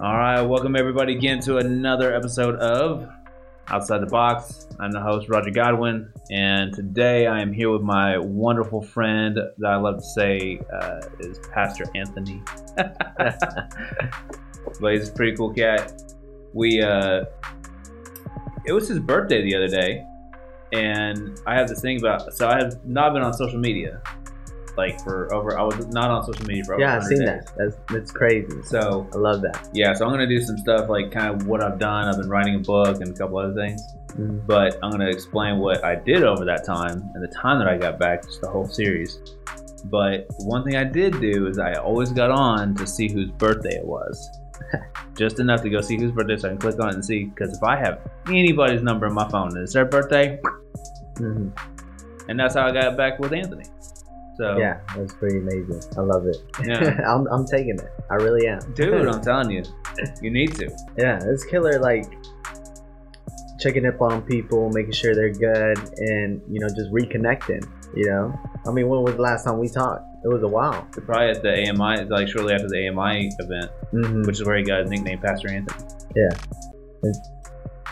All right, welcome everybody again to another episode of Outside the Box. I'm the host, Roger Godwin, and today I am here with my wonderful friend that I love to say uh, is Pastor Anthony. but he's a pretty cool cat. We, uh, it was his birthday the other day, and I have this thing about, so I have not been on social media like for over. I was not on social media for over. Yeah, I've seen days. that. That's that's crazy. So I love that. yeah, so I'm gonna do some stuff like kind of what I've done. I've been writing a book and a couple other things, Mm. but I'm gonna explain what I did over that time and the time that I got back, just the whole series. But one thing I did do is I always got on to see whose birthday it was. Just enough to go see whose birthday, so I can click on it and see. Because if I have anybody's number in my phone and it's their birthday, Mhm. and that's how I got back with Anthony. So Yeah, that's pretty amazing. I love it. Yeah. I'm I'm taking it. I really am. dude, I'm telling you, you need to. yeah, it's killer. Like checking up on people, making sure they're good, and you know just reconnecting. You know, I mean, when was the last time we talked? It was a while. Probably at the AMI, like shortly after the AMI event, Mm-hmm. which is where he got his nickname, Pastor Anthony.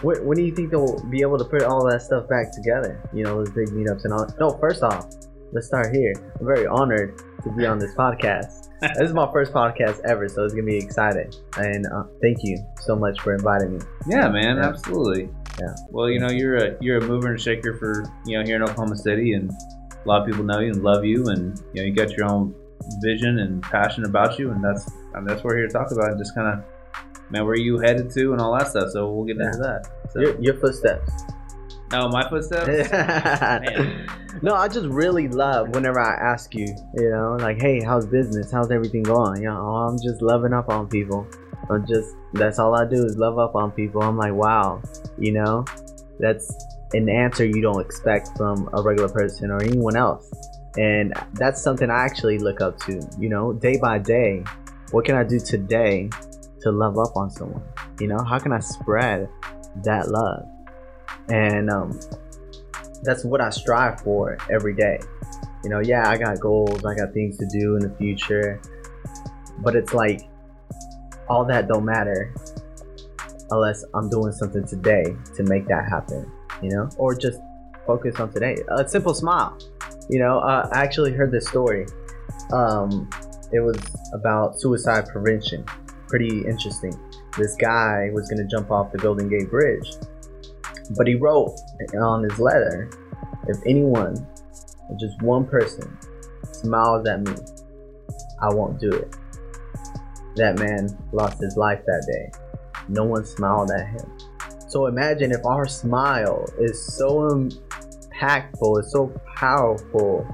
When, when do you think they'll be able to put all that stuff back together? You know, those big meetups and all. No, first off, let's start here. I'm very honored to be on this podcast. this is my first podcast ever, so it's gonna be exciting. And uh, thank you so much for inviting me. Yeah, man, Yeah. absolutely. Yeah. Well, you know, you're a you're a mover and shaker for you know here in Oklahoma City, and a lot of people know you and love you, and you know you got your own vision and passion about you, and that's that's what we're here to talk about, and just kind of man, where are you headed to, and all that stuff. So we'll get into that. So, Your, your footsteps. No, my footsteps. no, I just really love whenever I ask you, you know, like, hey, how's business? How's everything going? You know, oh, I'm just loving up on people. I'm just, that's all I do is love up on people. I'm like, wow, you know, that's an answer you don't expect from a regular person or anyone else. And that's something I actually look up to, you know, day by day. What can I do today to love up on someone? You know, how can I spread that love? And um, that's what I strive for every day. You know, yeah, I got goals, I got things to do in the future, but it's like all that don't matter unless I'm doing something today to make that happen. You know, or just focus on today. A simple smile. You know, uh, I actually heard this story. Um, it was about suicide prevention. Pretty interesting. This guy was gonna jump off the Golden Gate Bridge but he wrote on his letter, if anyone, or just one person, smiles at me, I won't do it. That man lost his life that day. No one smiled at him. So imagine if our smile is so impactful, it's so powerful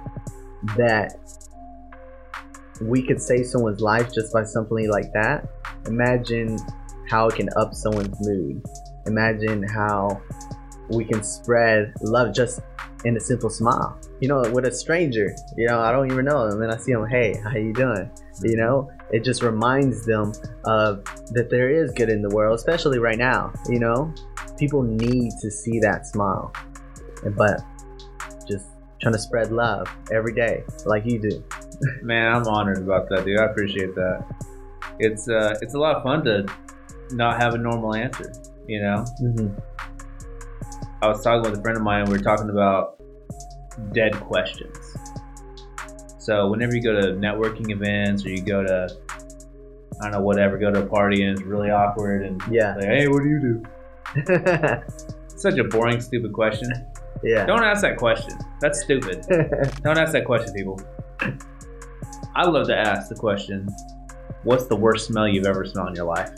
that we could save someone's life just by something like that. Imagine how it can up someone's mood imagine how we can spread love just in a simple smile you know with a stranger you know i don't even know them and i see them hey how you doing you know it just reminds them of that there is good in the world especially right now you know people need to see that smile but just trying to spread love every day like you do Man, I'm honored about that, dude. I appreciate that. It's uh, it's a lot of fun to not have a normal answer. You know, hmm I was talking with a friend of mine. We were talking about dead questions. So whenever you go to networking events or you go to, I don't know, whatever, go to a party and it's really awkward and yeah like, hey, what do you do? Such a boring, stupid question. yeah Don't ask that question. That's stupid. Don't ask that question, people. I love to ask the question, what's the worst smell you've ever smelled in your life?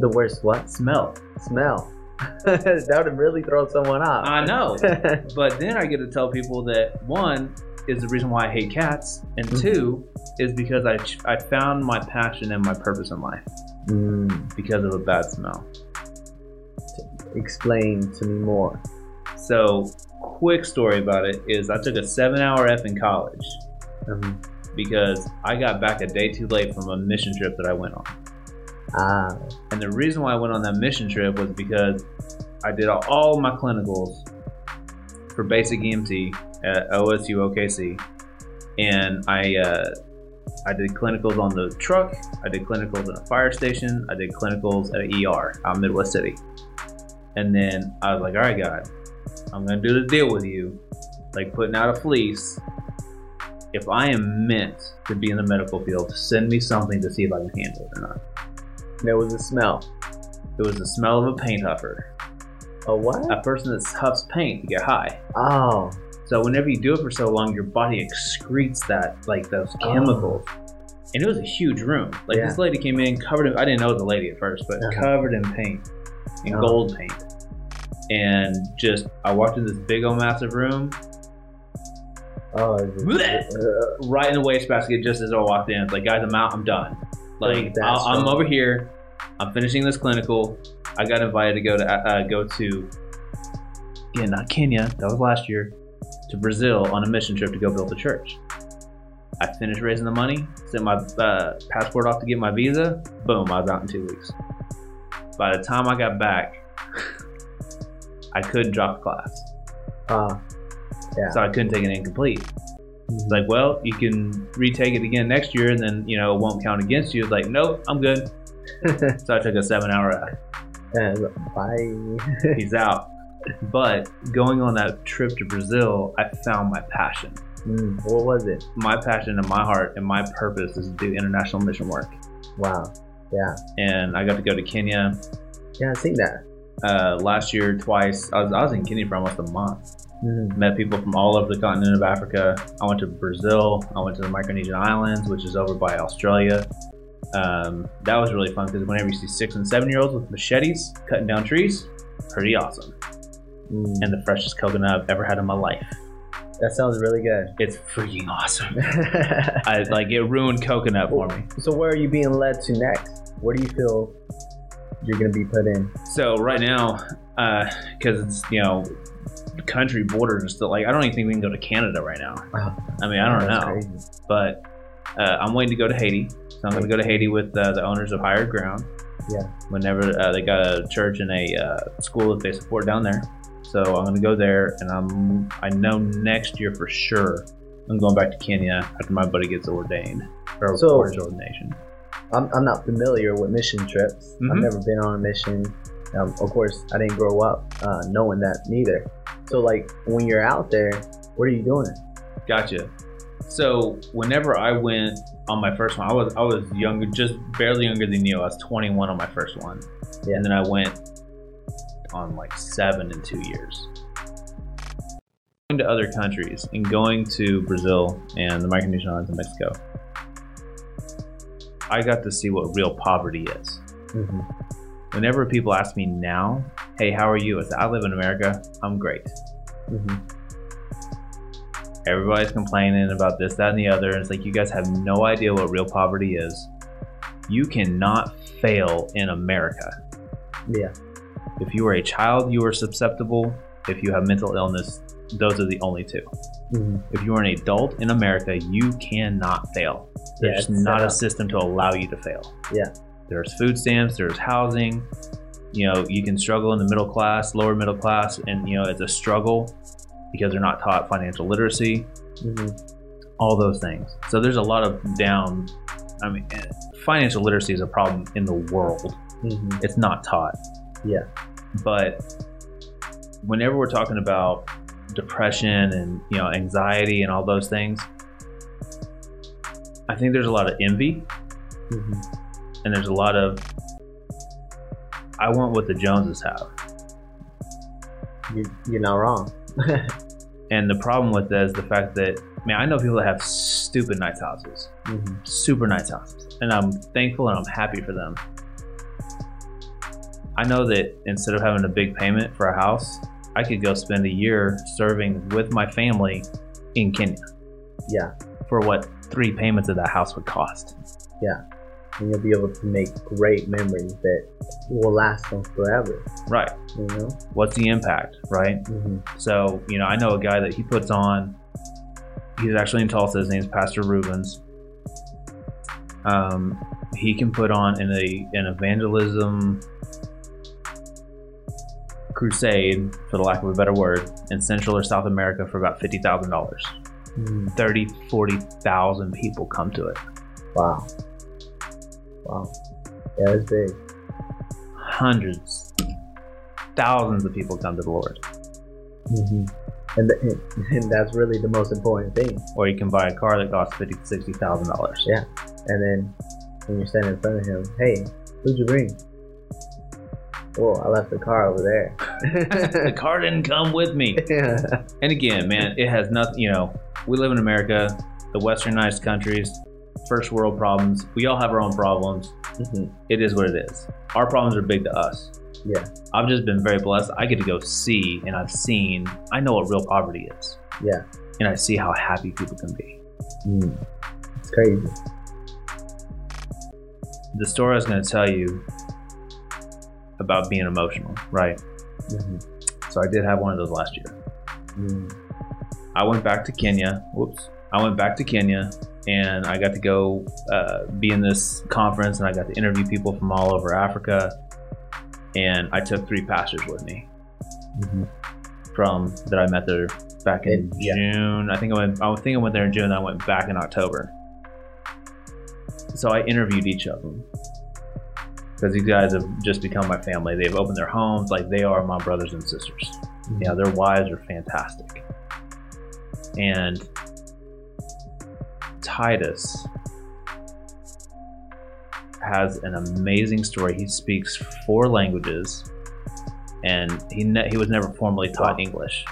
The worst what Smell. smell that would really throw someone off I know. But then I get to tell people that one is the reason why I hate cats, and Mhm. two is because I, I found my passion and my purpose in life Mm, because of a bad smell. explain to me more. So, quick story about it is I took a seven hour F in college Um, because I got back a day too late from a mission trip that I went on. Ah, And the reason why I went on that mission trip was because I did all my clinicals for basic EMT at OSU OKC, and I uh, I did clinicals on the truck. I did clinicals at a fire station. I did clinicals at an ER out in Midwest City. And then I was like, all right, God, I'm going to do the deal with you, like putting out a fleece. If I am meant to be in the medical field, send me something to see if I can handle it or not. There was a smell. It was the smell of a paint huffer. A what? A person that huffs paint to get high. Oh, So whenever you do it for so long, your body excretes that, like those chemicals. And it was a huge room. Like Yeah. this lady came in covered in, I didn't know it was a lady at first, but Uh-huh. covered in paint, in Oh. gold paint. And just, I walked in this big old massive room, oh. it- right in the wastebasket just as I walked in. It's like, guys, I'm out, I'm done. Like, I'm over here, I'm finishing this clinical. I got invited to go to, uh, go to, yeah, not Kenya, that was last year, to Brazil on a mission trip to go build a church. I finished raising the money, sent my uh, passport off to get my visa. Boom, I was out in two weeks. By the time I got back, I couldn't drop class, uh, Yeah. so I couldn't take an incomplete. It's like, well, you can retake it again next year, and then you know it won't count against you. It's like, nope, I'm good. So I took a seven-hour out. and bye. He's out. But going on that trip to Brazil, I found my passion. Mm, what was it? My passion and my heart and my purpose is to do international mission work. Wow. Yeah. And I got to go to Kenya Yeah, I've seen that. uh, last year twice. I was, I was in Kenya for almost a month. Mm, Met people from all over the continent of Africa. I went to Brazil. I went to the Micronesian Islands, which is over by Australia. Um, that was really fun because whenever you see six and seven year olds with machetes cutting down trees, pretty awesome. mm. And the freshest coconut I've ever had in my life. that sounds really good. It's freaking awesome. I like it ruined coconut for me. so where are you being led to next? Where do you feel you're gonna be put in? So right now, because it's you know, country borders are still like I don't even think we can go to Canada right now. Oh, I mean I don't know, crazy. but uh, I'm waiting to go to Haiti. So I'm going to go to Haiti with uh, the owners of Higher Ground. Yeah. Whenever uh, they got a church and a uh, school that they support down there, so I'm going to go there, and I'm I know next year for sure I'm going back to Kenya after my buddy gets ordained or So- his ordination. I'm, I'm not familiar with mission trips. I've Mhm. never been on a mission. Um, of course, I didn't grow up uh, knowing that neither. So, like, when you're out there, what are you doing? Gotcha. So whenever I went on my first one, I was I was younger, just barely younger than you. I was 21 on my first one, Yeah. and then I went on like seven in two years. Going to other countries and going to Brazil and the Micronesian Islands and Mexico, I got to see what real poverty is. Mm-hmm. Whenever people ask me now, "Hey, how are you?" I say, "I live in America. I'm great." Mm-hmm. Everybody's complaining about this, that, and the other. And it's like you guys have no idea what real poverty is. You cannot fail in America. Yeah. If you are a child, you are susceptible. If you have mental illness, those are the only two. Mm-hmm. If you are an adult in America, you cannot fail. There's it's not a system to allow you to fail. Yeah. There's food stamps, there's housing. You know, you can struggle in the middle class, lower middle class, and you know, it's a struggle because they're not taught financial literacy Mm-hmm. all those things. So there's a lot of down. I mean, financial literacy is a problem in the world. Mm-hmm. It's not taught. Yeah. But whenever we're talking about depression and you know anxiety and all those things, I think there's a lot of envy Mm-hmm. and there's a lot of I want what the Joneses have. You, you're not wrong. And the problem with that is the fact that man, I know people that have stupid nice houses. mm-hmm. super nice houses and i'm thankful and i'm happy for them i know that instead of having a big payment for a house i could go spend a year serving with my family in kenya Yeah. for what three payments of that house would cost And you'll be able to make great memories that will last them forever. right You know. what's the impact right Mm-hmm. so you know i know a guy that he puts on he's actually in tulsa his name's pastor rubens um, he can put on in a an evangelism crusade, for the lack of a better word, in Central or South America for about fifty thousand dollars. Mm-hmm. 30, 40,000 people come to it. Wow. Wow. Yeah, it's big. Hundreds, thousands of people come to the Lord. Mm-hmm. And, th- and that's really the most important thing. Or you can buy a car that costs fifty to sixty thousand dollars. Yeah. And then when you're standing in front of him, hey, who'd you bring? Well, I left the car over there. the car didn't come with me. yeah. And again, man, it has nothing. You know, we live in America, the westernized countries, first world problems. We all have our own problems. Mhm. It is what it is. Our problems are big to us. Yeah. I've just been very blessed. I get to go see, and I've seen. I know what real poverty is, Yeah. and I see how happy people can be. Mm. It's crazy. The story I was going to tell you about being emotional, right? hmm So I did have one of those last year. Mm. I went back to Kenya. Whoops. I went back to Kenya and I got to go uh, be in this conference and I got to interview people from all over Africa. And I took three pastors with me hmm from that I met there back in yeah. June. I think I went. I think I went there in June. And I went back in October. So I interviewed each of them because these guys have just become my family. They've opened their homes like they are my brothers and sisters. Yeah, their wives are fantastic. And Titus has an amazing story. He speaks four languages, and he ne- he was never formally taught. English.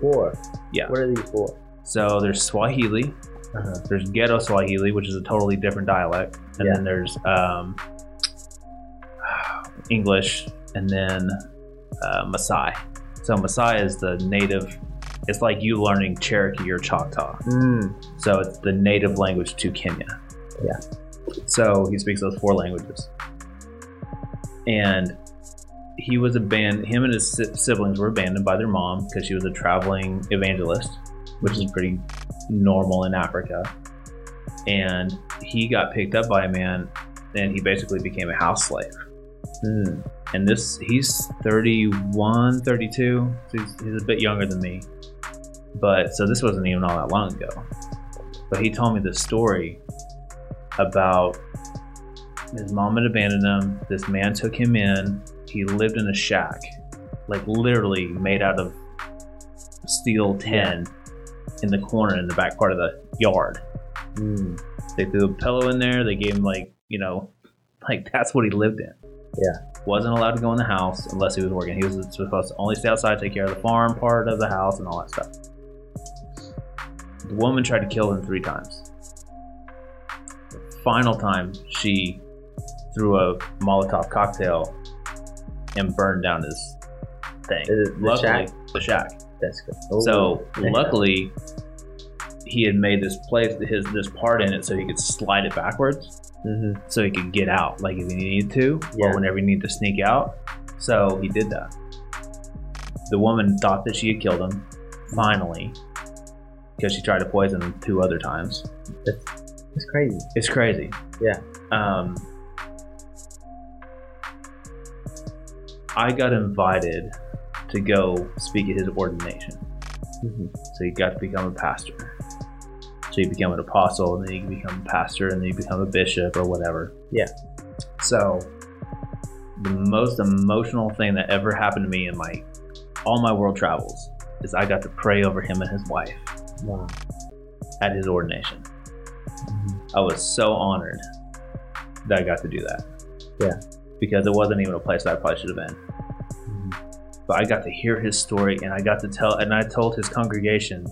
Four. Yeah. What are these four? So there's Swahili, Uh-huh. there's Ghetto Swahili, which is a totally different dialect, and Yeah. then there's um, English, and then uh, Maasai. So Maasai is the native. It's like you learning Cherokee or Choctaw. Mm. So it's the native language to Kenya. Yeah. So he speaks those four languages. And he was abandoned, him and his siblings were abandoned by their mom because she was a traveling evangelist, which is pretty normal in Africa. And he got picked up by a man and he basically became a house slave. Mm. And this, he's 31, 32. So he's, he's a bit younger than me. But so this wasn't even all that long ago. But he told me this story about his mom had abandoned him. This man took him in. He lived in a shack, like literally made out of steel tin in the corner in the back part of the yard. Mm. They threw a pillow in there. They gave him like, you know, like that's what he lived in. Yeah. Wasn't allowed to go in the house unless he was working. He was supposed to only stay outside, take care of the farm part of the house and all that stuff. The woman tried to kill him three times. The final time, she threw a Molotov cocktail and burned down his thing. It the luckily, shack? the shack. That's good. Ooh. So Yeah. luckily, he had made this place, his this part in it, so he could slide it backwards, Mhm. so he could get out, like if he needed to, Yeah. or whenever he needed to sneak out. So he did that. The woman thought that she had killed him, finally, because she tried to poison him two other times. It's crazy. It's crazy. Yeah. Um, I got invited to go speak at his ordination. Mhm. So he got to become a pastor. So you become an apostle, and then you become a pastor, and then you become a bishop or whatever. Yeah. So the most emotional thing that ever happened to me in my all my world travels is I got to pray over him and his wife Wow. at his ordination. Mhm. I was so honored that I got to do that. Yeah. Because it wasn't even a place that I probably should have been. Mhm. but I got to hear his story and I got to tell and I told his congregation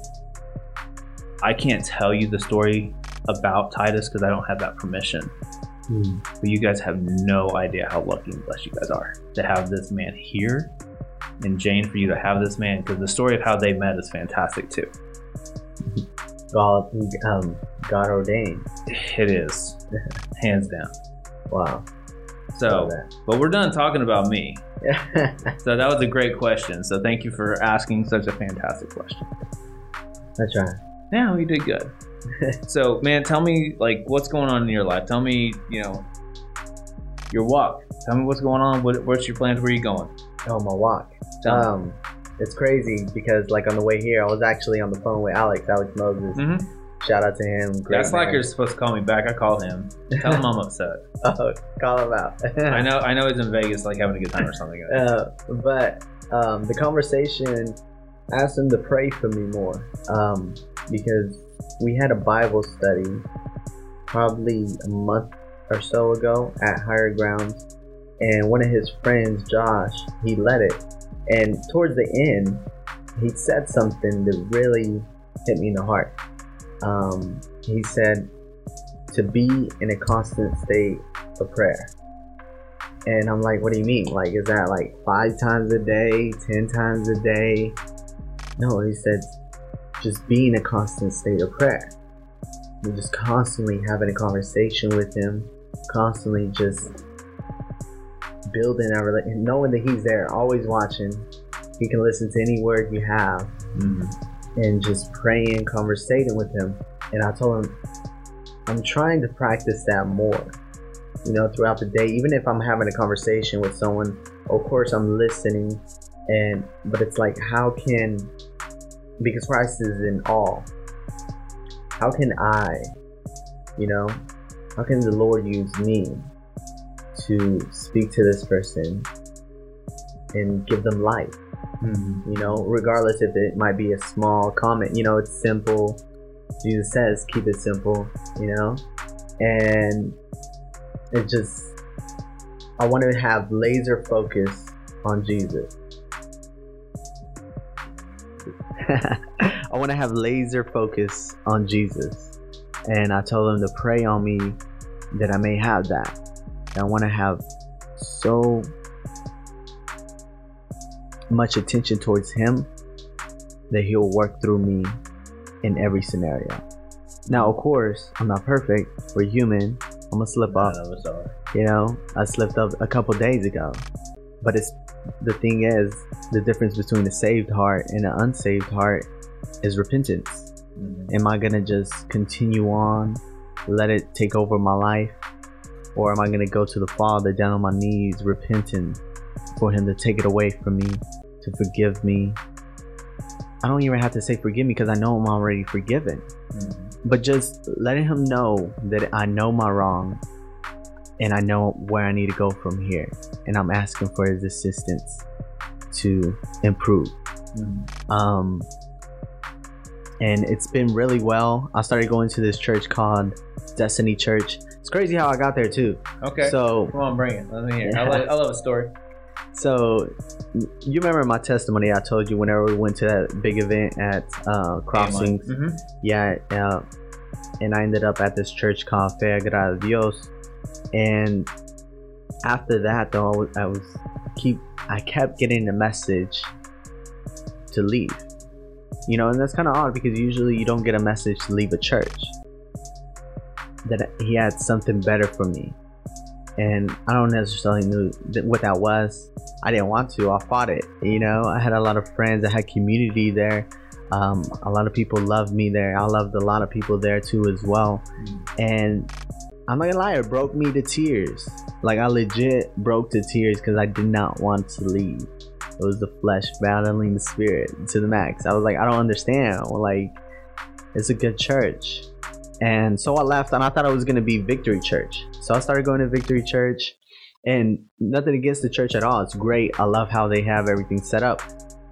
I can't tell you the story about Titus because I don't have that permission. Mm. But you guys have no idea how lucky and blessed you guys are to have this man here and Jane for you to have this man because the story of how they met is fantastic too. God, um, God ordained. It is hands down. Wow. So, but we're done talking about me. So that was a great question. So thank you for asking such a fantastic question. That's right. Yeah, we did good. so, man, tell me like what's going on in your life. Tell me, you know, your walk. Tell me what's going on. What, what's your plans? Where are you going? Oh, my walk. Tell me. It's crazy because like on the way here, I was actually on the phone with Alex, Alex Moses, Mhm. Shout out to him. Great That man. slacker's supposed to call me back. I called him. Tell him I'm upset. oh, call him out. I know. I know he's in Vegas, like having a good time or something. Uh, but um, the conversation asked him to pray for me more um, because we had a Bible study probably a month or so ago at Higher Grounds, and one of his friends, Josh, he led it, and towards the end, he said something that really hit me in the heart. Um, he said to be in a constant state of prayer. And I'm like, what do you mean? Like, is that like five times a day, ten times a day? No, he said, just be in a constant state of prayer. Just constantly having a conversation with him, constantly just building a relationship, knowing that he's there, always watching. He can listen to any word you have, Mhm. and just praying, conversating with him. And I told him, I'm trying to practice that more, you know, throughout the day. Even if I'm having a conversation with someone, of course I'm listening, and but it's like, how can, because Christ is in all, how can I, you know, how can the Lord use me to speak to this person and give them life? Mhm. you know, regardless if it might be a small comment, you know, it's simple. Jesus says, keep it simple, you know, and it just, I want to have laser focus on Jesus. I want to have laser focus on Jesus. And I told him to pray on me that I may have that. I want to have so much attention towards him that he'll work through me in every scenario. Now, of course, I'm not perfect. We're human. I'm gonna slip up. None of us are. You know, I slipped up a couple days ago. But it's the thing is, the difference between a saved heart and an unsaved heart is repentance. Mhm. Am I gonna just continue on, let it take over my life? Or am I gonna go to the Father down on my knees, repenting for Him to take it away from me, to forgive me? I don't even have to say forgive me because I know I'm already forgiven. Mhm. But just letting Him know that I know my wrong and I know where I need to go from here. And I'm asking for His assistance to improve Mhm. um and it's been really well. I started going to this church called destiny church. It's crazy how i got there too. Okay. so Come on, bring it. Let me hear. I, love, I love a story. so you remember my testimony i told you whenever we went to that big event at uh crossings hmm yeah uh, and i ended up at this church called fe Agra dios. And after that though I was, I was keep i kept getting the message to leave you know and that's kind of odd because usually you don't get a message to leave a church. That he had something better for me. And i don't necessarily knew what that was. I didn't want to. I fought it you know? I had a lot of friends. I had community there. Um, a lot of people loved me there. I loved a lot of people there too as well. And i'm not gonna lie it broke me to tears. Like i legit broke to tears because i did not want to leave it was the flesh battling the spirit to the max. I was like i don't understand. Like it's a good church. And so i left and i thought it was gonna be victory church. So i started going to victory church and nothing against the church at all. It's great. I love how they have everything set up.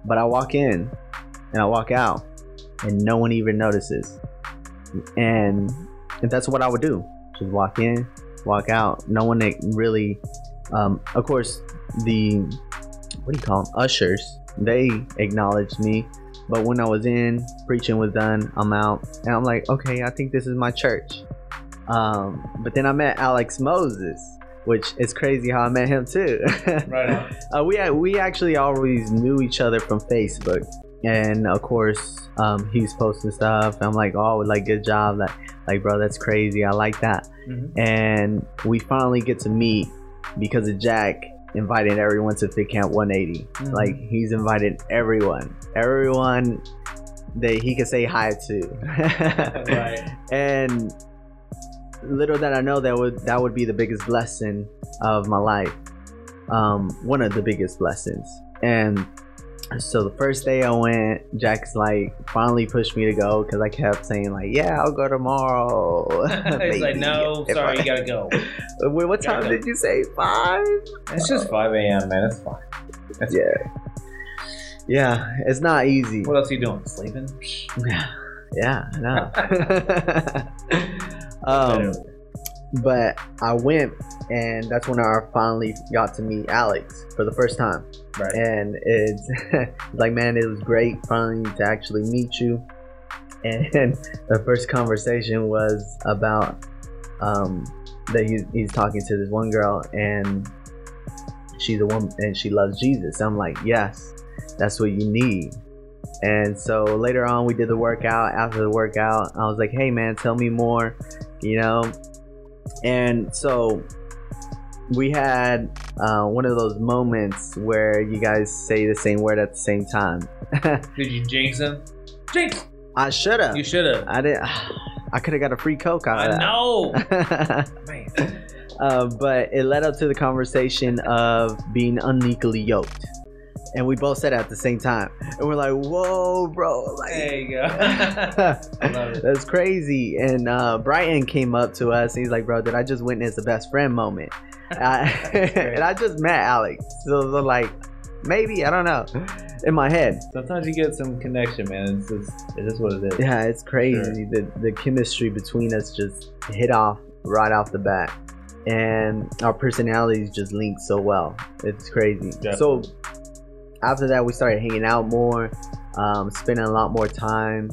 But i walk in and i walk out and no one even notices. And, and that's what i would do. Just walk in walk out. No one really um, of course the what do you call them ushers. They acknowledged me. But when i was in preaching was done i'm out. And i'm like okay i think this is my church. Um, but then i met alex moses which is crazy how i met him too. Right uh, we we actually always knew each other from Facebook, and of course, um, he's posting stuff. I'm like, oh, like good job, like, like bro, that's crazy. I like that. Mhm. And we finally get to meet because of Jack inviting everyone to Fit Camp 180. Mhm. Like he's invited everyone, everyone that he could say hi to. Right. And little that I know that would that would be the biggest blessing of my life. Um, one of the biggest blessings. And so the first day I went, Jack's like finally pushed me to go because I kept saying like, "Yeah, I'll go tomorrow." He's like, no, If sorry, I- you gotta go. Wait, what time go. did you say? Five? It's just 5 a.m., man. It's fine. That's Yeah. Yeah, it's not easy. What else are you doing? Sleeping? yeah, I know. um, but I went, and that's when I finally got to meet Alex for the first time. right. and it's like man it was great finally to actually meet you. And the first conversation was about um that he's, he's talking to this one girl and she's a woman and she loves jesus. I'm like yes that's what you need. And so later on we did the workout. After the workout i was like hey man tell me more you know and so we had uh, one of those moments where you guys say the same word at the same time. Did you jinx him? Jinx! I should have. You should have. I didn't. I could have got a free coke out I of know. that. Man. uh, but it led up to the conversation of being unequally yoked, and we both said it at the same time, and we're like, "Whoa, bro!" Like, There you go. That's crazy. And uh, Brighton came up to us. And he's like, "Bro, did I just witness a best friend moment?" I, and I just met Alex, so, so like, maybe I don't know. In my head, Sometimes you get some connection, man. It's just, it's just what it is. yeah, it's crazy. The the chemistry between us just hit off right off the bat, and our personalities just linked so well. It's crazy. So after that, we started hanging out more, um, spending a lot more time.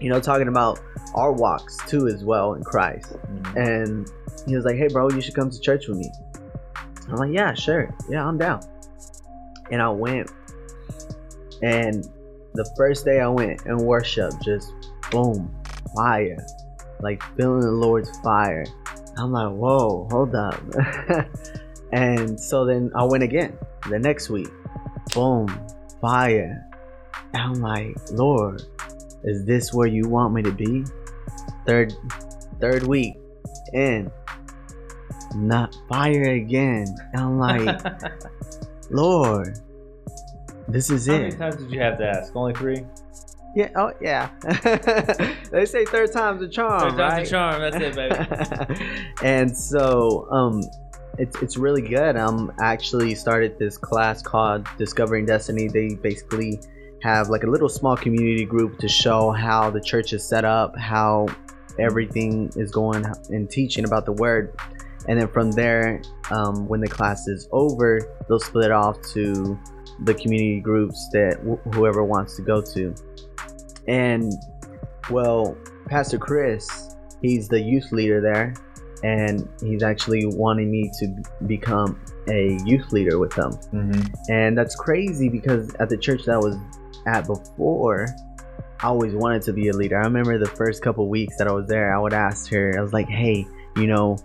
You know, talking about our walks too as well in Christ. Mhm. and he was like, "Hey, bro, you should come to church with me." I'm like, "Yeah, sure, yeah, I'm down." And I went, and the first day I went and worship, just boom, fire, like feeling the Lord's fire. I'm like, "Whoa, hold up!" and so then I went again the next week, boom, fire. And I'm like, "Lord, is this where you want me to be?" Third, third week in. Not fire again. And I'm like, Lord, this is it. How many times did you have to ask? Only three? Yeah, oh yeah. they say third time's a charm, Third time's right? a charm. That's it, baby. and so, um, it's it's really good. Um, actually started this class called Discovering Destiny. They basically have like a little small community group to show how the church is set up, how everything is going, and teaching about the word. And then from there, um, when the class is over, they'll split off to the community groups that wh- whoever wants to go to. And well, Pastor Chris, he's the youth leader there, and he's actually wanting me to become a youth leader with them. Mm-hmm. And that's crazy because at the church that I was at before, I always wanted to be a leader. I remember the first couple weeks that I was there, I would ask her, I was like, hey, you know,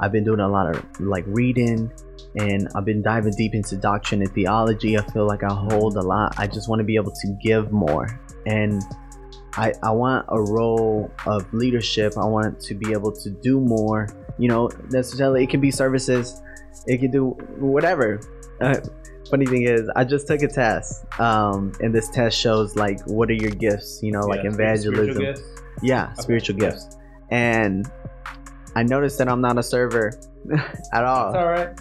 I've been doing a lot of like reading and I've been diving deep into doctrine and theology. I feel like I hold a lot. I just want to be able to give more. And I, I want a role of leadership. I want to be able to do more. You know, necessarily it can be services, it can do whatever. Uh, funny thing is, I just took a test, um, and this test shows like what are your gifts. You know, like evangelism. Yeah, spiritual gifts. And I noticed that I'm not a server at all. It's all right.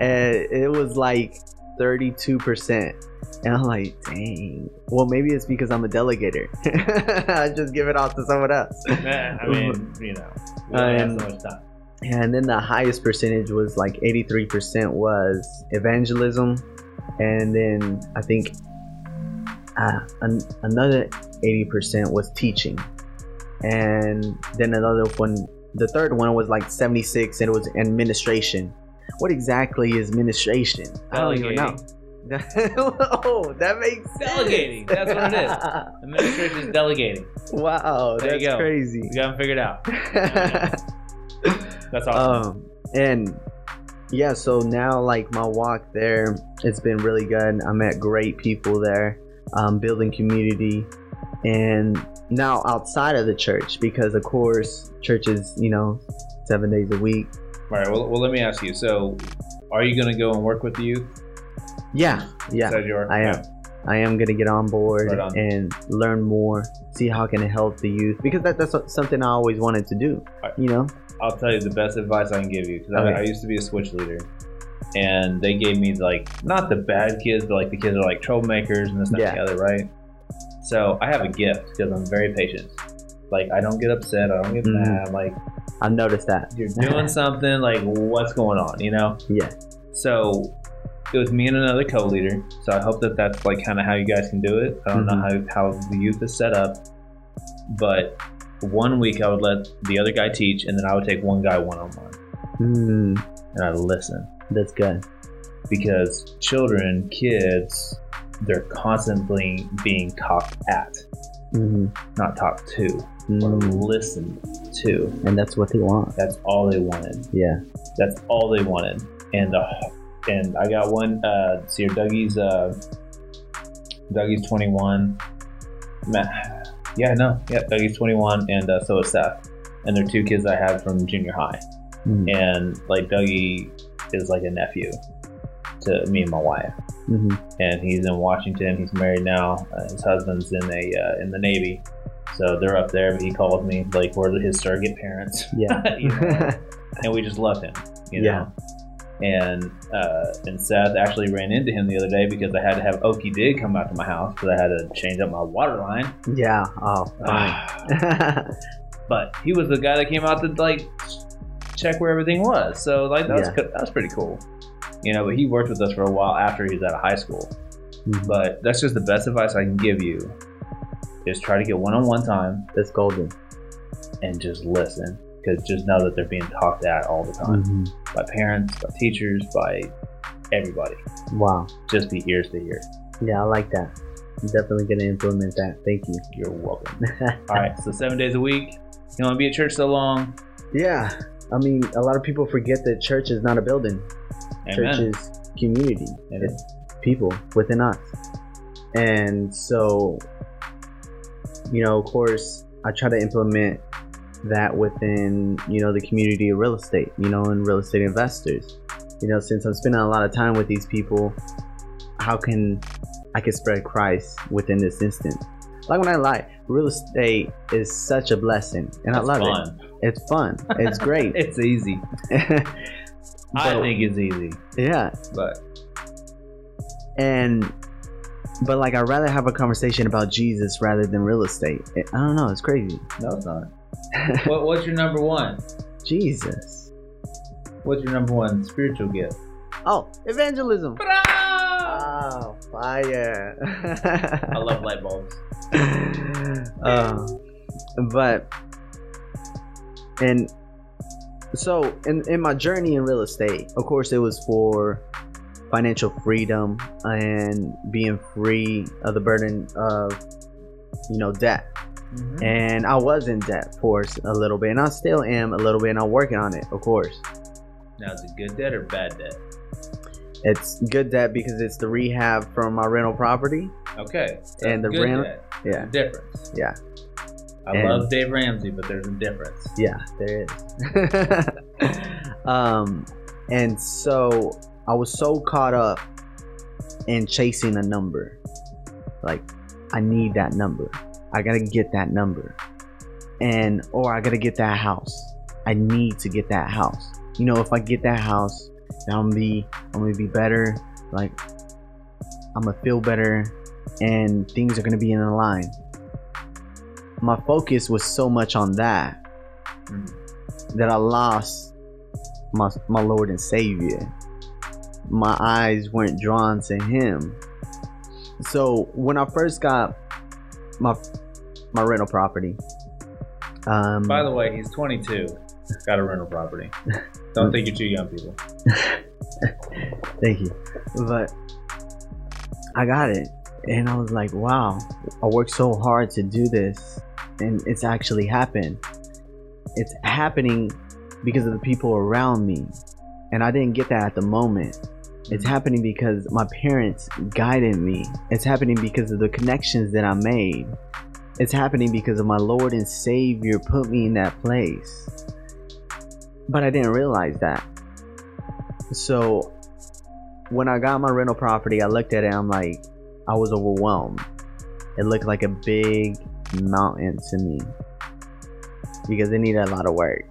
And it was like 32%. And I'm like, dang. Well, maybe it's because I'm a delegator. I just give it off to someone else. Man, I mean, you know, we only have And- so much time. And then the highest percentage was like 83% was evangelism. And then I think uh, an- another 80% was teaching. And then another one, the third one was like 76 and it was administration. What exactly is administration? I don't even know. oh, that makes sense. Delegating, that's what it is. The administration is delegating. wow, There that's go. crazy. You got them figured out. That's awesome. um and yeah so now like my walk there it's been really good i met great people there um, building community and now outside of the church because of course church is you know seven days a week All right. Well, well, let me ask you. So, are you going to go and work with the youth? Yeah yeah you are. I am. I am gonna get on board Right on. and learn more, see how I can help the youth because that, that's something I always wanted to do. Right. You know, I'll tell you the best advice I can give you because I, Okay. I used to be a switch leader, and they gave me like not the bad kids, but like the kids that are like troublemakers and this and the other, right? So I have a gift because I'm very patient. Like I don't get upset, I don't get Mhm. mad. Like I've noticed that. you're doing something, like what's going on, you know? Yeah. So it was me and another co-leader. So I hope that that's like kind of how you guys can do it. I don't know how how the youth is set up, but one week I would let the other guy teach, and then I would take one guy one on one, Mm, and I'd listen that's good. because children, kids, they're constantly being talked at, hmm not talked to or Mm, listened to. and that's what they want. That's all they wanted. Yeah. That's all they wanted. And uh, and I got one. Uh, see, here, Dougie's uh, Dougie's twenty one. Matt, yeah, no, yeah, Dougie's twenty one, and uh, so is Seth. And they're two kids I had from junior high. Mm, And like Dougie is like a nephew to me and my wife. hmm And he's in Washington. He's married now. Uh, his husband's in a uh, in the Navy. So they're up there, but he calls me like we're his surrogate parents. Yeah. You know? and we just love him, you Yeah. And uh, and Seth actually ran into him the other day because I had to have Okie Dig come out to my house because I had to change up my water line. yeah. Oh, fine. but he was the guy that came out to like check where everything was. So like that was Yeah. that was pretty cool, you know. But he worked with us for a while after he was out of high school. Mhm. But that's just the best advice I can give you is try to get one-on-one time that's golden. and just listen because just know that they're being talked at all the time Mhm. by parents, by teachers, by everybody. Wow. Just be ears to ear. Yeah, I like that. I'm definitely gonna implement that. Thank you. You're welcome. all right, so seven days a week. You want to be at church so long? Yeah. I mean, a lot of people forget that church is not a building. Church is community. Amen. It's people within us. And so, you know, of course, I try to implement that within, you know, the community of real estate, you know, and real estate investors. You know, since I'm spending a lot of time with these people, how can I can spread Christ within this instance? Like when I lie, real estate is such a blessing, and I love fun. it. It's fun. It's great. It's easy. I think it's easy, yeah, but and but like I'd rather have a conversation about Jesus rather than real estate. I don't know, it's crazy. no, it's not. what, what's your number one? Jesus. What's your number one spiritual gift? Oh, evangelism. I Oh, fire. I love light bulbs. uh, but and so in in my journey in real estate, of course, it was for financial freedom and being free of the burden of you know debt. Mhm. and I was in debt for a little bit, and I still am a little bit, and I'm working on it, of course. Now, is it good debt or bad debt? It's good debt because it's the rehab from my rental property. Okay. so And the rent- debt. Yeah, difference. Yeah. I And- love Dave Ramsey, but there's a difference. yeah, there is. um, and so I was so caught up in chasing a number. Like, I need that number. I gotta get that number, and or I gotta get that house. I need to get that house. You know, if I get that house, I'm gonna be I'm gonna be better. Like, I'm gonna feel better, and things are gonna be in line. My focus was so much on that that I lost my my Lord and Savior. My eyes weren't drawn to Him. So when I first got my my rental property, um, By the way, he's 22. Got a rental property. Don't think you're too young, people. thank you, but I got it, and I was like, wow, I worked so hard to do this, and it's actually happened. It's happening because of the people around me, and I didn't get that at the moment. It's happening because my parents guided me. It's happening because of the connections that I made. It's happening because of my Lord and Savior put me in that place. But I didn't realize that. So when I got my rental property, I looked at it. I'm like, I was overwhelmed. It looked like a big mountain to me because it needed a lot of work.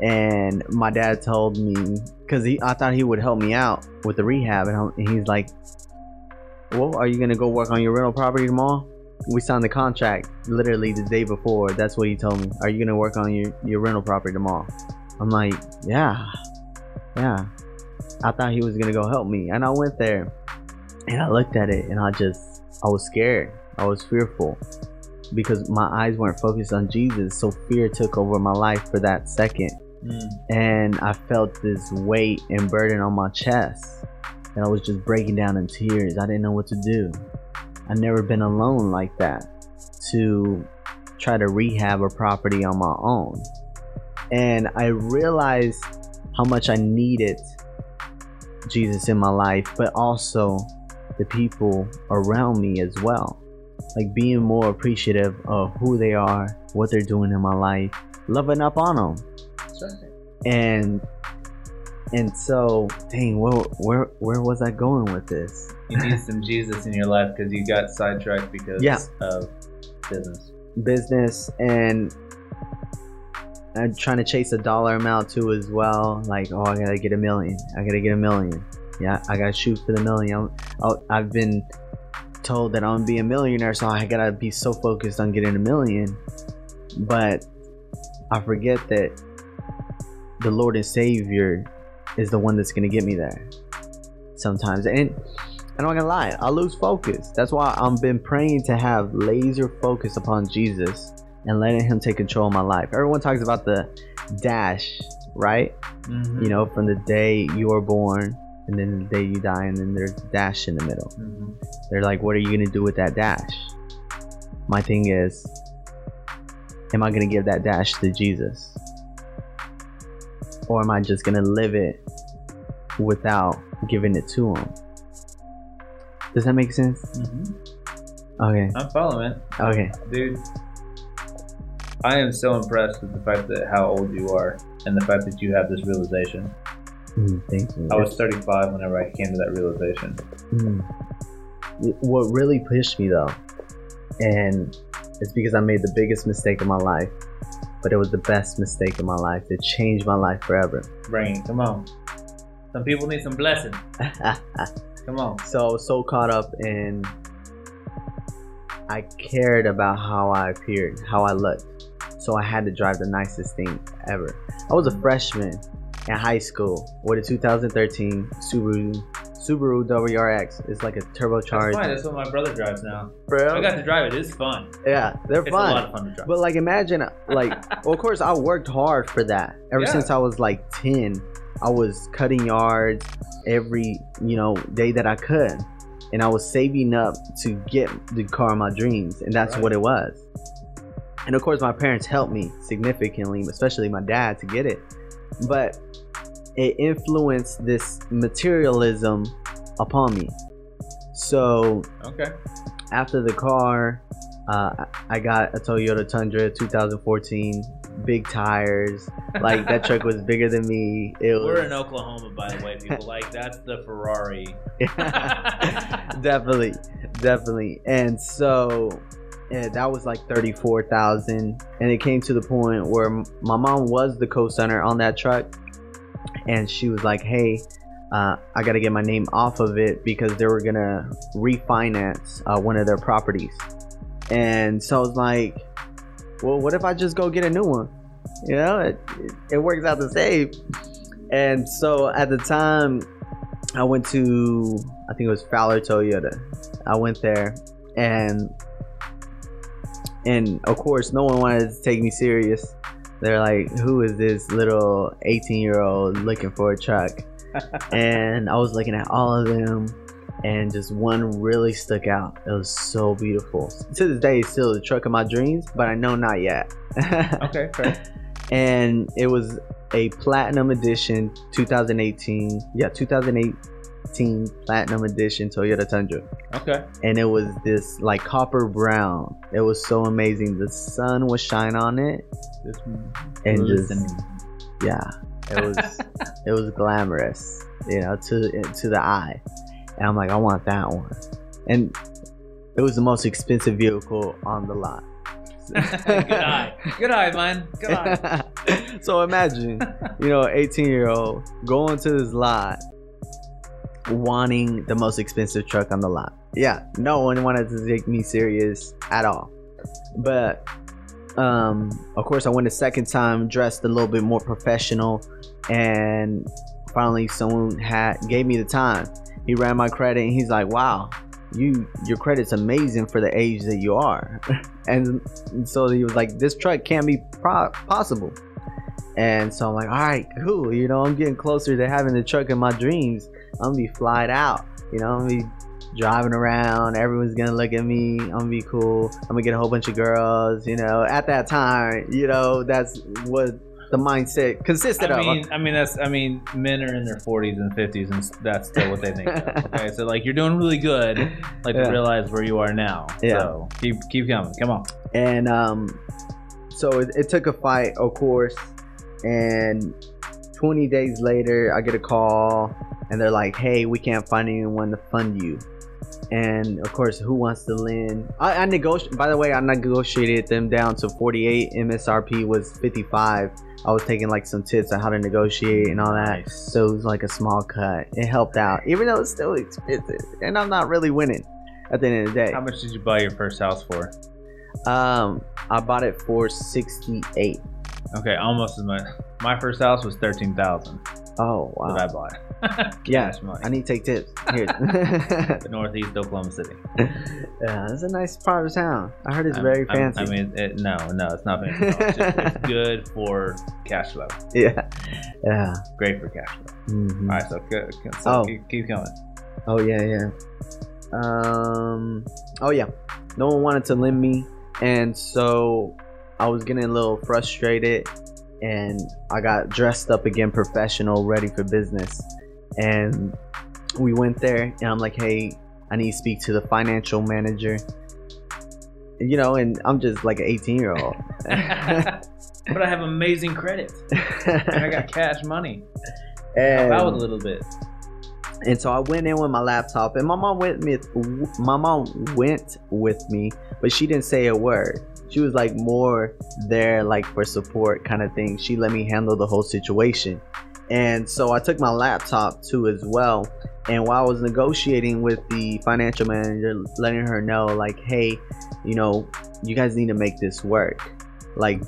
And my dad told me because he, I thought he would help me out with the rehab, and, and he's like, "Well, are you gonna go work on your rental property tomorrow?" We signed the contract literally the day before. That's what he told me. Are you gonna work on your your rental property tomorrow? I'm like, yeah, yeah. I thought he was gonna go help me, and I went there, and I looked at it, and I just, I was scared. I was fearful because my eyes weren't focused on Jesus, so fear took over my life for that second, Mm. and I felt this weight and burden on my chest, and I was just breaking down in tears. I didn't know what to do. I've never been alone like that to try to rehab a property on my own. And I realized how much I needed Jesus in my life, but also the people around me as well. Like being more appreciative of who they are, what they're doing in my life, loving up on them. And and so, dang, where where where was I going with this? You need some Jesus in your life because you got sidetracked because Yeah. of business. business and I'm trying to chase a dollar amount too as well. Like, oh, I gotta get a million. I gotta get a million. Yeah, I gotta shoot for the million. I- oh, I've been told that I'm gonna be a millionaire, so I gotta be so focused on getting a million. But I forget that the Lord and Savior is the one that's gonna get me there. Sometimes, and I'm not gonna lie, I lose focus. That's why I've been praying to have laser focus upon Jesus and letting Him take control of my life. Everyone talks about the dash, right? Mm-hmm. You know, from the day you are born and then the day you die, and then there's a dash in the middle. hmm They're like, what are you gonna do with that dash? My thing is, am I gonna give that dash to Jesus? Or am I just gonna live it without giving it to Him? Does that make sense? hmm Okay. I'm following, Okay. dude. I am so impressed with the fact that how old you are and the fact that you have this realization. Mm, thank you. I was 35 whenever I came to that realization. Mm. What really pushed me though, and it's because I made the biggest mistake of my life, but it was the best mistake in my life. It changed my life forever. It. Come on. Some people need some blessing. Come on. so I was so caught up in I cared about how I appeared, how I looked. So I had to drive the nicest thing ever. I was a freshman in high school with a 2013 Subaru Subaru WRX. It's like a turbocharged. That's fine. That's what my brother drives now. Bro. I got to drive it. It's fun. yeah, they're It's fun. a lot of fun to drive. But like, imagine, like, well, of course, I worked hard for that. Ever Yeah. since I was like ten, I was cutting yards every you know day that I could, and I was saving up to get the car of my dreams, and that's Right. what it was. And of course, my parents helped me significantly, especially my dad, to get it. But it influenced this materialism upon me. So okay. after the car, uh, I got a Toyota Tundra 2014, big tires. Like that truck was bigger than me. It was We're in Oklahoma, by the way, people. Like that's the Ferrari. definitely, definitely. And so yeah, that was like thirty-four thousand, and it came to the point where my mom was the co-signer on that truck, and she was like, "Hey." Uh, I gotta get my name off of it because they were gonna refinance uh, one of their properties, and so I was like, "Well, what if I just go get a new one?" You know, it, it, it works out the same. And so at the time, I went to I think it was Fowler Toyota. I went there and and of course no one wanted to take me serious. They're like, who is this little 18 year old looking for a truck? and I was looking at all of them and just one really stuck out. It was so beautiful. To this day, it's still the truck of my dreams, but I know not yet. Okay, fair. and it was a platinum edition 2018 yeah 2018 platinum edition toyota tundra Okay. and it was this like copper brown it was so amazing the sun was shining on it Just and just yeah it was it was glamorous you know to to the eye and i'm like i want that one and it was the most expensive vehicle on the lot. Good eye. Good eye, man. Good eye. so imagine, you know, 18 year old going to this lot wanting the most expensive truck on the lot. Yeah, no one wanted to take me serious at all. But um of course I went a second time dressed a little bit more professional and finally someone had gave me the time. He ran my credit and he's like, "Wow, you your credit's amazing for the age that you are." and so he was like, "This truck can't be pro- possible." And so I'm like, all right, cool. You know, I'm getting closer to having the truck in my dreams. I'm gonna be flyed out. You know, I'm gonna be driving around. Everyone's gonna look at me. I'm gonna be cool. I'm gonna get a whole bunch of girls. You know, at that time, you know, that's what the mindset consisted I of. mean, I mean that's I mean men are in their 40s and 50s and that's still what they think. Of. Okay, so like you're doing really good. Like Yeah. realize where you are now. Yeah. So keep keep coming. Come on. and um, so it, it took a fight, of course. And 20 days later, I get a call, and they're like, "Hey, we can't find anyone to fund you." And of course, who wants to lend? I, I negotiate. By the way, I negotiated them down to 48. MSRP was 55. I was taking like some tips on how to negotiate and all that. Nice. So it was like a small cut. It helped out, even though it's still expensive, and I'm not really winning at the end of the day. How much did you buy your first house for? Um, I bought it for 68. Okay, almost as much. My first house was thirteen thousand Oh wow. that I bought. Yeah, money. I need to take tips. Here. the Northeast Oklahoma City. yeah, it's a nice part of town. I heard it's I'm- very I'm- fancy. I mean, it, no, no, it's not fancy. all. It's, just, it's good for cash flow. yeah, yeah. Great for cash flow. Mhm. All right, so, good, so Oh. keep, keep going. Oh yeah, yeah. Um. Oh yeah. No one wanted to lend me, and so I was getting a little frustrated, and I got dressed up again, professional, ready for business, and we went there, and I'm like, hey, I need to speak to the financial manager. You know, and I'm just like an 18 year old. but I have amazing credit. And I got cash money. and, out a little bit. and so I went in with my laptop, and my mom went with my mom went with me, but she didn't say a word. She was like more there, like for support kind of thing. She let me handle the whole situation, and so I took my laptop too as well. And while I was negotiating with the financial manager, letting her know like, hey, you know, you guys need to make this work. Like,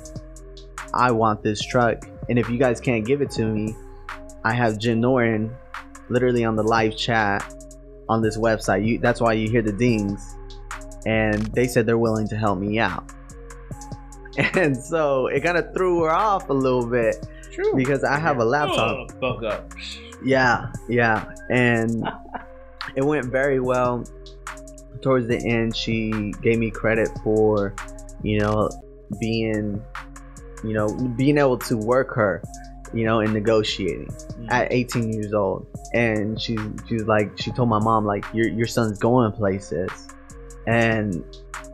I want this truck, and if you guys can't give it to me, I have Jim Norton literally on the live chat on this website. You that's why you hear the dings. And they said they're willing to help me out. And so it kind of threw her off a little bit True. because I have a laptop. Oh, buck up. Yeah, yeah. And it went very well. Towards the end, she gave me credit for, you know, being, you know, being able to work her, you know, in negotiating mm. at 18 years old. And she she's like she told my mom like your your son's going places. And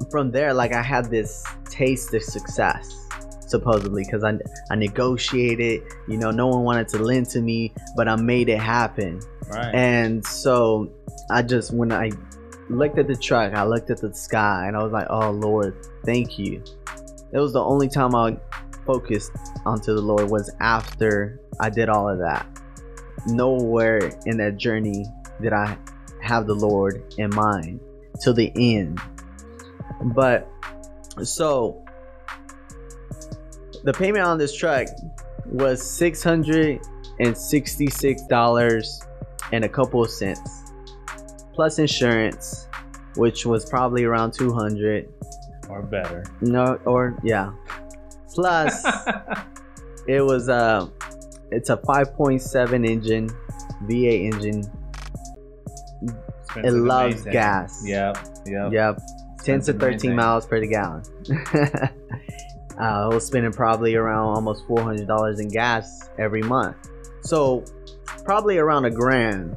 from there like I had this taste of success supposedly because I, I negotiated you know no one wanted to lend to me but i made it happen. Right. and so i just when i looked at the truck i looked at the sky and i was like oh lord thank you. It was the only time i focused onto the lord was after i did all of that. Nowhere in that journey did i have the lord in mind till the end. But so the payment on this truck was six hundred and sixty-six dollars and a couple of cents, plus insurance, which was probably around two hundred. or better. No, or yeah, plus it was a it's a five point seven engine, V8 engine. Expensive It loves amazing. gas. Yep. Yep. Yep, ten to thirteen amazing. miles per gallon. uh, I was spending probably around almost four hundred dollars in gas every month, so probably around a grand.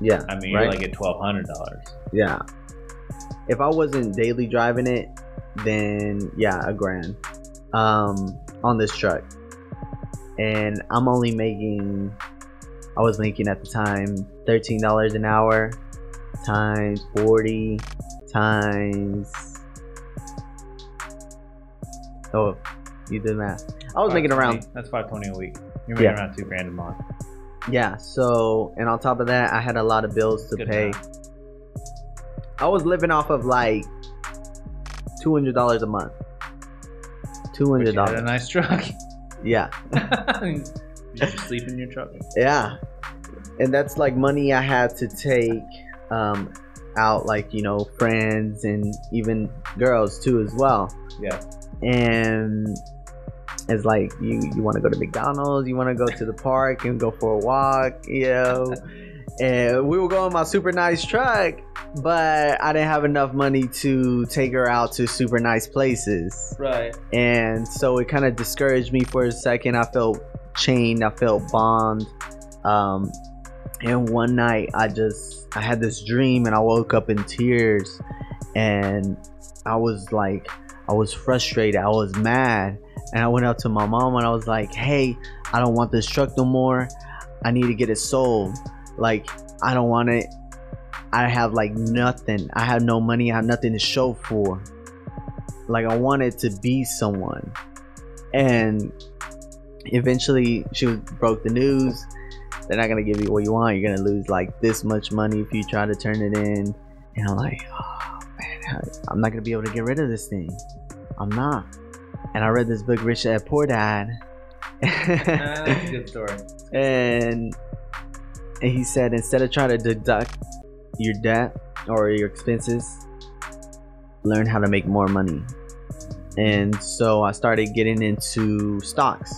Yeah, I mean, right? you're like at twelve hundred dollars. yeah. If I wasn't daily driving it, then yeah, a grand um, on this truck, and I'm only making. I was making at the time thirteen dollars an hour, times 40 times. Oh, you did math. I was making around That's five twenty a week. You're making Yeah. around two grand a month. Yeah, so and on top of that, I had a lot of bills to Good pay. I was living off of like two hundred dollars a month. Two But hundred you had a dollars. nice truck. Yeah, you sleep in your truck. yeah, and that's like money I had to take um, out, like you know, friends and even girls too as well. Yeah. And it's like you you want to go to McDonald's, you want to go to the park and go for a walk, you know. and we were going my super nice truck, but I didn't have enough money to take her out to super nice places. Right. And so it kind of discouraged me for a second. I felt chained, I felt bombed. Um, and one night I just I had this dream and I woke up in tears and I was like I was frustrated, I was mad. And I went up to my mom and I was like, "Hey, I don't want this truck no more. I need to get it sold. Like, I don't want it. I have like nothing. I have no money. I have nothing to show for. Like, I wanted to be someone. And eventually, she broke the news. They're not gonna give you what you want. You're gonna lose like this much money if you try to turn it in. And I'm like, I'm not gonna be able to get rid of this thing. I'm not. And I read this book, Rich Dad Poor Dad. That's a good story. and and he said instead of trying to deduct your debt or your expenses learn how to make more money and so i started getting into stocks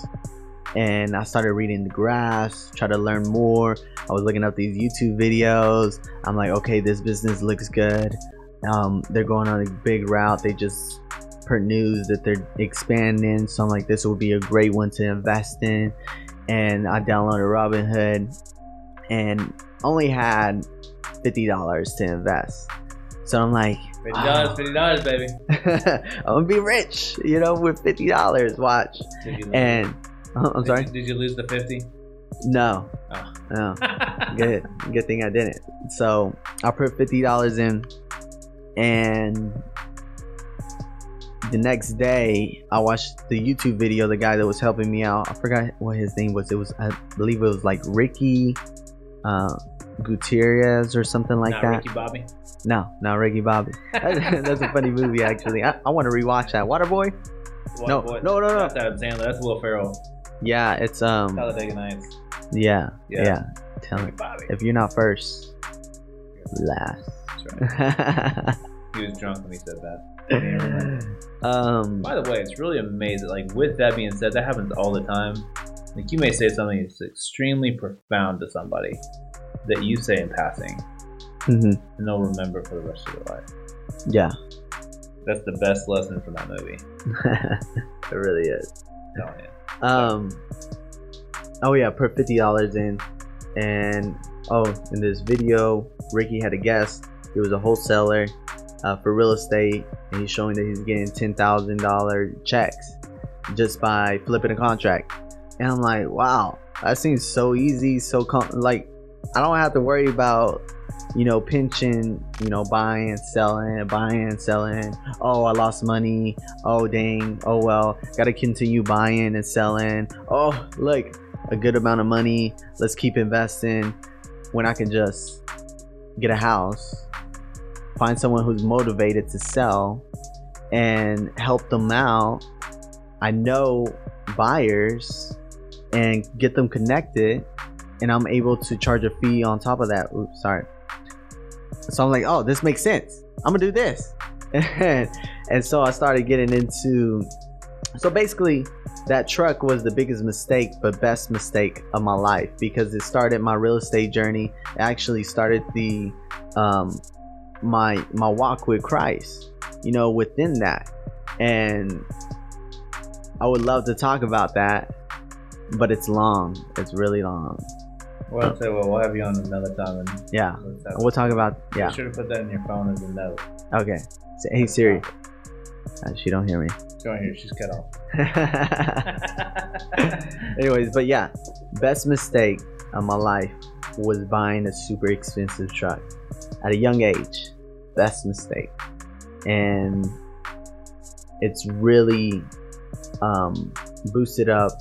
and i started reading the graphs try to learn more i was looking up these youtube videos i'm like okay this business looks good um, they're going on a big route they just per news that they're expanding so i'm like this would be a great one to invest in and I downloaded Robinhood and only had fifty dollars to invest. So I'm like, Fifty dollars, fifty dollars, baby. I'm gonna be rich, you know, with fifty dollars. Watch. Did you lose, And oh, I'm did sorry. you- Did you lose the fifty? No, Oh. no. Good, good thing I didn't. So I put fifty dollars in, and the next day I watched the YouTube video. The guy that was helping me out, I forgot what his name was. It was, I believe, it was like Ricky uh, Gutierrez or something like Not that. Ricky Bobby. No, not Ricky Bobby. That's, that's a funny movie, actually. I, I want to rewatch that. Waterboy? What- No, no, no, no. That's Adam Sandler. That's Will Ferrell. Yeah, it's um, Talladega Nights. yeah, Yeah. yeah. Tell me Bobby. if you're not first, last. He was drunk when he said that. um, By the way, it's really amazing. Like with that being said, that happens all the time. Like you may say something that's extremely profound to somebody that you say in passing, mhm, and they'll remember for the rest of their life. yeah, That's the best lesson from that movie. it really is. Um, oh yeah, put fifty dollars in, and oh, in this video, Ricky had a guest. He was a wholesaler uh, for real estate, and he's showing that he's getting ten thousand dollar checks just by flipping a contract. And I'm like, wow, that seems so easy, so com- like I don't have to worry about you know pinching, you know buying selling, buying selling. Oh, I lost money. Oh dang. Oh well, gotta continue buying and selling. Oh look, a good amount of money. Let's keep investing. When I can just get a house, find someone who's motivated to sell, and help them out. I know buyers and get them connected, and I'm able to charge a fee on top of that. Oops, sorry. So I'm like, oh, this makes sense. I'm gonna do this, and, and so I started getting into. So basically, that truck was the biggest mistake, but best mistake of my life because it started my real estate journey. It actually started the um, my my walk with Christ. You know, within that, and I would love to talk about that, but it's long. It's really long. Well, I'll say, well, we'll have you on another time. And Yeah, we'll talk about. You Yeah, should have put that in your phone as a note. okay. Hey Siri, Uh, she don't hear me. Go on here. She's cut off. Anyways, but yeah, best mistake of my life was buying a super expensive truck at a young age. Best mistake. And it's really um, boosted up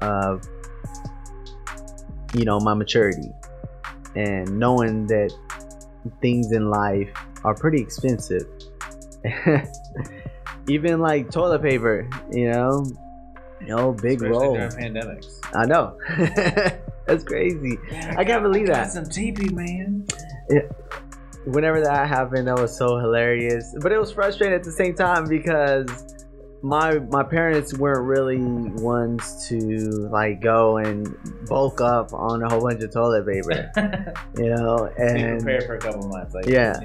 uh, you know my maturity and knowing that things in life are pretty expensive even like toilet paper you know you know big Especially roll pandemics. i know that's crazy I can't believe got that. Some TP, man. Yeah. whenever that happened that was so hilarious but it was frustrating at the same time because my my parents weren't really ones to like go and bulk up on a whole bunch of toilet paper you know and prepare for a couple months. Like Yeah.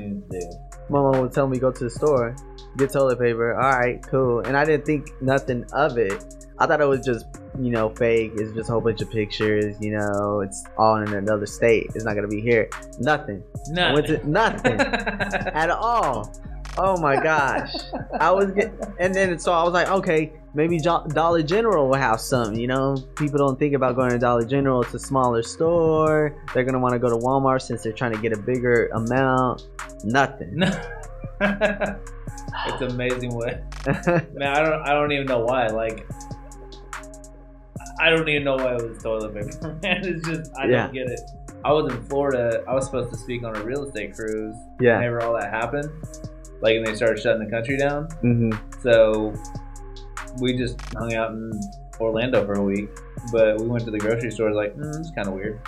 My mom would tell me go to the store get toilet paper all right cool and i didn't think nothing of it i thought it was just you know fake it's just a whole bunch of pictures you know it's all in another state it's not gonna be here nothing to nothing at all. Oh my gosh. I was get, and then so I was like, okay, maybe Dollar General will have some. You know, people don't think about going to Dollar General. It's a smaller store. They're gonna want to go to Walmart since they're trying to get a bigger amount. Nothing. It's amazing what man. I don't. I don't even know why. Like, I don't even know why it was toilet paper. Man, it's just I Yeah. don't get it. I was in Florida. I was supposed to speak on a real estate cruise. yeah. Whenever all that happened, like, and they started shutting the country down. hmm So we just hung out in Orlando for a week. But we went to the grocery store. Like, mm, it's kind of weird,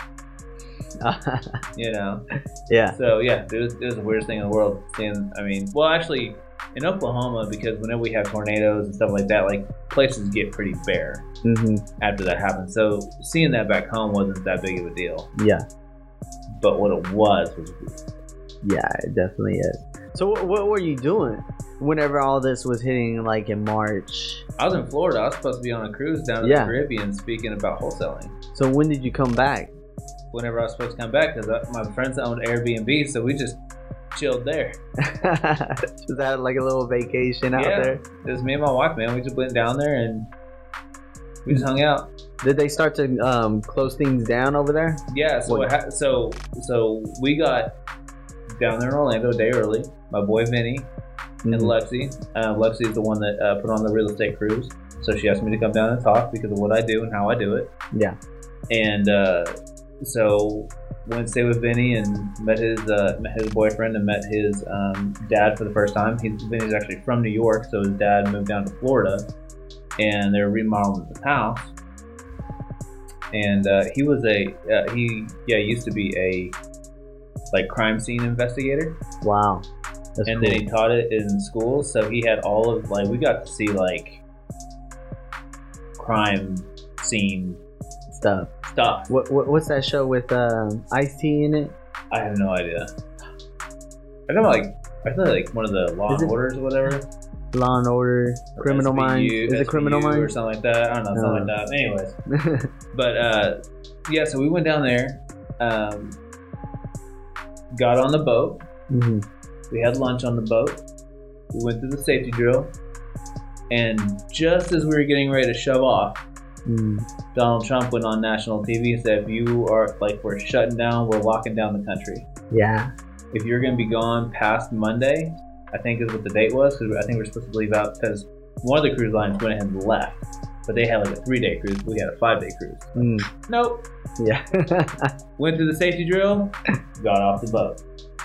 you know. yeah. So yeah, it was, it was the weirdest thing in the world. Seeing, I mean, well, actually, in Oklahoma, because whenever we have tornadoes and stuff like that, like places get pretty bare hmm after that happens. So seeing that back home wasn't that big of a deal. Yeah. But what it was was. Yeah. It definitely is. So what, what were you doing whenever all this was hitting, like in March? I was in Florida. I was supposed to be on a cruise down to Yeah. the Caribbean speaking about wholesaling. So when did you come back? Whenever I was supposed to come back, because my friends owned Airbnb, so we just chilled there. Just had like a little vacation out Yeah. there. It was me and my wife, man. We just went down there and we just hung out. Did they start to um, close things down over there? Yeah, so ha- so so we got down there in Orlando a day early. My boy Vinny and Mhm. Lexi. Uh, Lexi is the one that uh, put on the real estate cruise, so she asked me to come down and talk because of what I do and how I do it. Yeah. And uh, so went to stay with Vinny and met his uh, met his boyfriend and met his um, dad for the first time. He's Vinny's actually from New York, so his dad moved down to Florida, and they're remodeling his house. And uh, he was a uh, he yeah used to be a like crime scene investigator Wow. That's and cool. then he taught it in school so he had all of like we got to see like crime scene stuff. stuff. What, what what's that show with um, Ice T in it? i have no idea. I know like i feel like one of the law Is and orders or whatever. Law and Order, or Criminal SVU, Minds. Is it Criminal SVU or something like that. I don't know something like that. Anyways. But uh yeah so we went down there um got on the boat. Mhm. we had lunch on the boat. We went through the safety drill. And just as we were getting ready to shove off Mm. Donald Trump went on national TV and said, if you are like, we're shutting down, we're locking down the country. Yeah. If you're going to be gone past Monday, I think is what the date was, because I think we're supposed to leave out, because one of the cruise lines went ahead and left, but they had like a three day cruise, we had a five day cruise. Mm. Nope. Yeah. Went through the safety drill, got off the boat.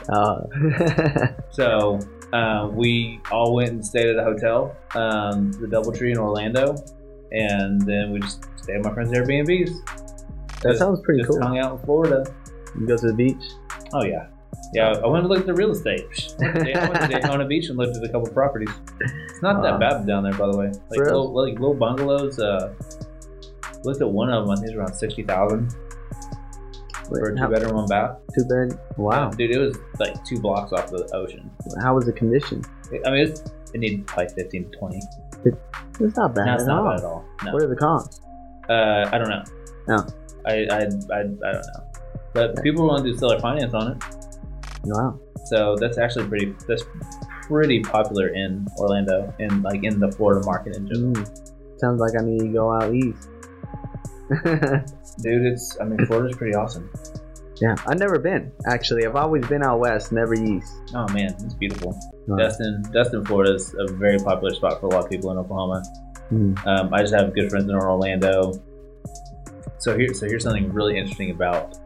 uh, So uh, we all went and stayed at a hotel, um, the Doubletree in Orlando, and then we just stayed at my friend's Airbnbs. that Just- sounds pretty just cool. hung out in Florida. You go to the beach. Oh yeah, yeah. I went and looked at real estate. I went to Daytona Beach and looked at a couple properties. It's not that Wow. bad down there, by the way. Like little, like little bungalows. Uh, looked at one of them. I think it was around sixty thousand for a two bedroom, one bath. Two bed. Wow. dude, it was like two blocks off the ocean. How was the condition? I mean, it's, it needed probably fifteen to twenty. It's not bad No, it's at not all. bad at all. No, What are the comps? uh, I don't know. No. I, I, I, I don't know. But people want to do seller finance on it. Wow. So that's actually pretty. That's pretty popular in Orlando and like in the Florida market in general. Mm. Sounds like I need to go out east. Dude, it's. I mean, Florida's pretty awesome. Yeah, I've never been actually. I've always been out west, never east. Oh man, it's beautiful. Uh, Destin, Destin, Florida is a very popular spot for a lot of people in Oklahoma. mm, Um, I just have good friends in Orlando. So here, so here's something really interesting about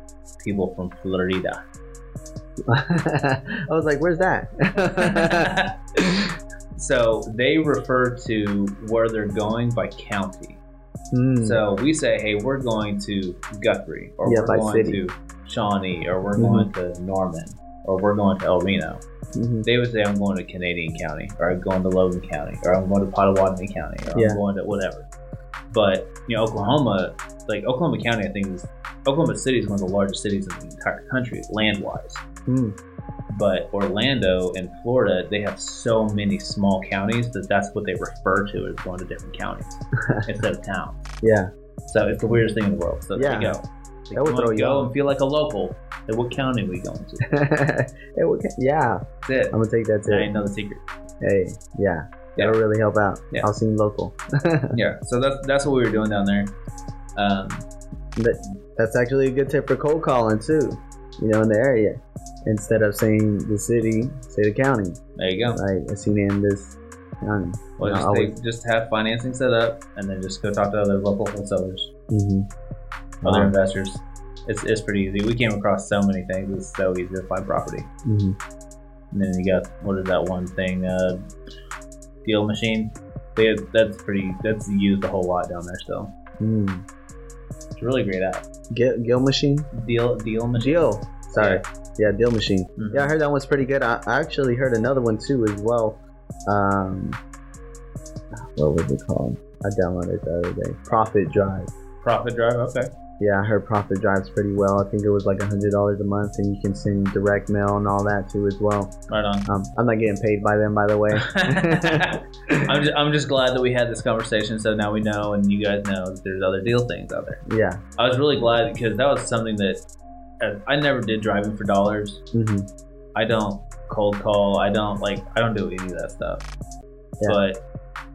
people from Florida. I was like, "Where's that?" so they refer to where they're going by county. Mm, So we say, hey, we're going to Guthrie, or Yeah, we're going city. to Shawnee, or we're Mhm. going to Norman, or we're going to El Reno. mhm. They would say, I'm going to Canadian County, or I'm going to Logan County, or I'm going to Pottawatomie County, or Yeah. I'm going to whatever. But you know, Oklahoma, like Oklahoma County, I think is Oklahoma City is one of the largest cities in the entire country, land wise. Mm. But Orlando and Florida, they have so many small counties that that's what they refer to as going to different counties instead of towns. Yeah, So it's the weirdest thing in the world. So there you go. That would want throw to you go off. and feel like a local, then what county are we going to? It would- yeah. That's it. I'm gonna take that tip. you know the secret. Hey, yeah, Yeah. that'll really help out. Yeah. I'll seem local. Yeah. So that's that's what we were doing down there. Um, That, that's actually a good tip for cold calling too. You know, in the area, instead of saying the city, say the county. there you go. Like I seen in this county. Well, No, just, I take, just have financing set up, and then just go talk to other local wholesalers, Mm-hmm. Other investors. It's, it's pretty easy. We came across so many things. It's so easy to find property. hmm And then you got what is that one thing? Uh, deal machine. They, that's pretty. That's used a whole lot down there still. mm. It's a really great app. Gil, Gil machine. Deal deal machine. Deal. Sorry. Yeah, Deal machine. Mhm. Yeah, I heard that one's pretty good. I, I actually heard another one too as well. Um, what was it called? I downloaded it the other day. Profit Drive. Profit Drive. Okay. Yeah, her Profit Drives pretty well. I think it was like a hundred dollars a month, and you can send direct mail and all that too as well. Right on. Um, I'm not getting paid by them, by the way. I'm just, I'm just glad that we had this conversation, so now we know, and you guys know that there's other deal things out there. yeah. I was really glad because that was something that uh, I never did driving for dollars. hmm I don't cold call. I don't like. I don't do any of that stuff. Yeah. But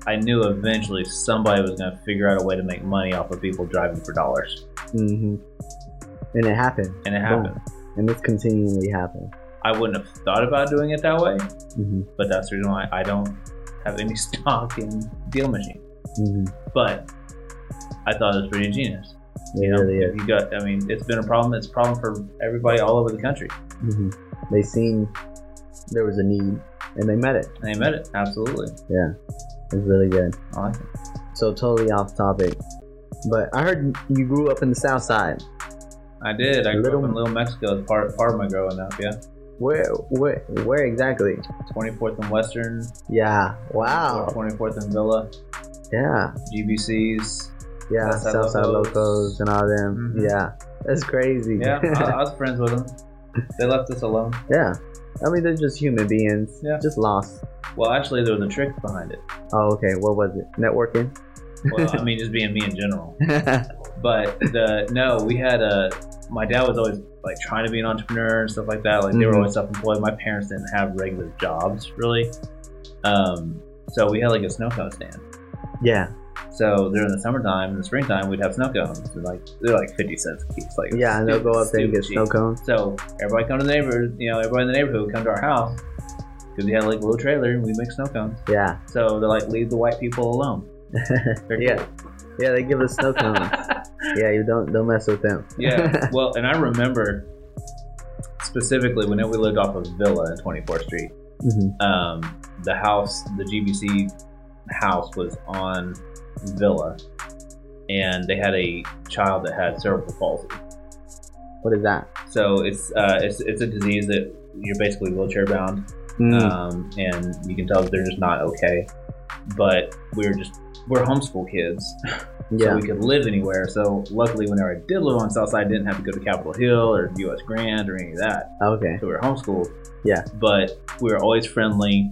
I knew eventually somebody was going to figure out a way to make money off of people driving for dollars, hmm And it happened, and it Boom. happened. and it's continually happening. I wouldn't have thought about doing it that way, hmm but that's the reason why I don't have any stock in Deal Machine. hmm But I thought it was pretty genius. It You know, really you got. I mean, it's been a problem. It's a problem for everybody all over the country. hmm They seen there was a need, and they met it. And they met it. Absolutely. Yeah, it's really good. I like it. So totally off topic, but I heard you grew up in the South Side. I did. I grew Little- up in Little Mexico as part part of my growing up. Yeah, Where, where, where exactly? 24th and Western. Yeah. Wow. 24th and Villa. Yeah. GBCs. Yeah. Southside Southside Locos. locos and all them. Mhm. Yeah. That's crazy. Yeah, I, I was friends with them. They left us alone. yeah. I mean, they're just human beings. Yeah. Just lost. Well, actually, there was a trick behind it. Oh, okay. What was it? Networking. Well, I mean, just being me in general. But the no, we had a. My dad was always like trying to be an entrepreneur and stuff like that. Like they were Mhm. always self-employed. My parents didn't have regular jobs really, um, so we had like a snow cone stand. yeah. So during the summertime and the springtime, we'd have snow cones. And like they're like fifty cents a piece. Like Yeah, and they'll go up there and get snow cones. So everybody come to the neighborhood. You know, everybody in the neighborhood would come to our house because we had like a little trailer and we make snow cones. Yeah. So they're like, leave the white people alone. They're yeah. Yeah. They give us snow cones. yeah. You don't don't mess with them. yeah. Well, and I remember specifically when we lived off of Villa in 24th Street. hmm Um, the house, the GBC house, was on Villa, and they had a child that had cerebral palsy. What is that? So it's uh, it's it's a disease that you're basically wheelchair bound, Mm. um, and you can tell that they're just not okay. But we're just we're homeschool kids, so yeah. we could live anywhere. So luckily, whenever I did live on Southside, I didn't have to go to Capitol Hill or U.S. Grant or any of that. Okay. So we were homeschooled. Yeah. But we were always friendly,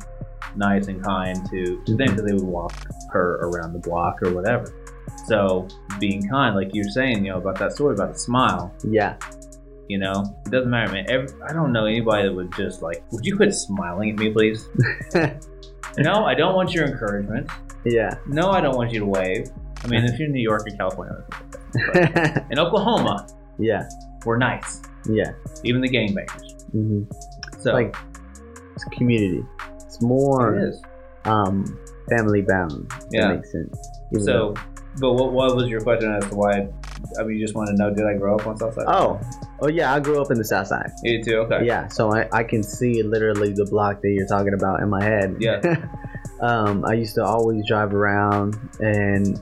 nice, and kind to, to them Mhm. because they would walk her around the block or whatever. So being kind, like you're saying, you know, about that story about the smile, Yeah. you know, it doesn't matter, man. Every, I don't know anybody that would just like, would you quit smiling at me, please? no, I don't want your encouragement. yeah. No, I don't want you to wave. I mean, if you're in New York or California, in Oklahoma, yeah. we're nice. Yeah. Even the gangbangers. hmm So like it's community. It's more it um family bound. Yeah. That makes sense. Even So, but what, what was your question as to why? I mean, you just want to know, did I grow up on Southside? though- oh, oh yeah, I grew up in the South Side. you too. Okay. Yeah, so I, I can see literally the block that you're talking about in my head. Yeah. um, I used to always drive around and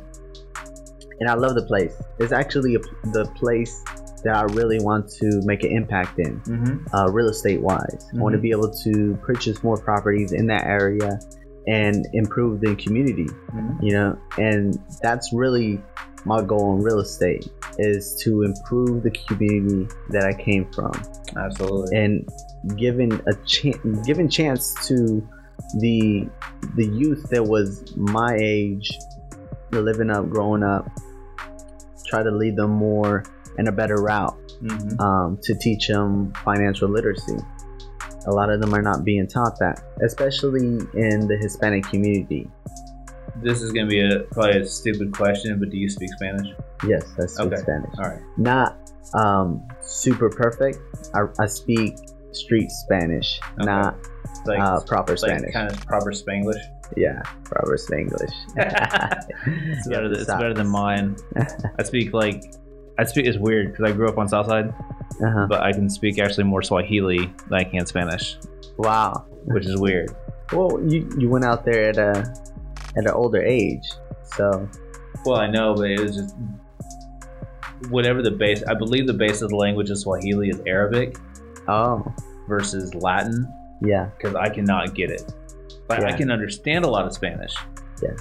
and I love the place. It's actually a, the place that I really want to make an impact in, Mm-hmm. uh, real estate wise. I want to be able to purchase more properties in that area and improve the community, mm-hmm. you know, and that's really my goal in real estate is to improve the community that I came from Absolutely. and giving a chance giving chance to the the youth that was my age living up growing up try to lead them more in a better route hmm um, to teach them financial literacy a lot of them are not being taught that especially in the hispanic community This is gonna be a probably a stupid question, but do you speak Spanish? yes i speak Okay. spanish All right. not um, super perfect I, I speak street spanish Okay. not Like, uh, proper like spanish kind of proper Spanglish. Yeah, proper Spanglish. It's better, it's better than mine. I speak like I speak. It's weird because I grew up on Southside, Uh-huh. but I can speak actually more Swahili than I can Spanish, Wow. which is weird. Well, you you went out there at a at an older age, so Well, I know, but it was just whatever the base. I believe the base of the language of Swahili is Arabic oh versus Latin yeah, because I cannot get it. Like I can understand a lot of Spanish. Yeah.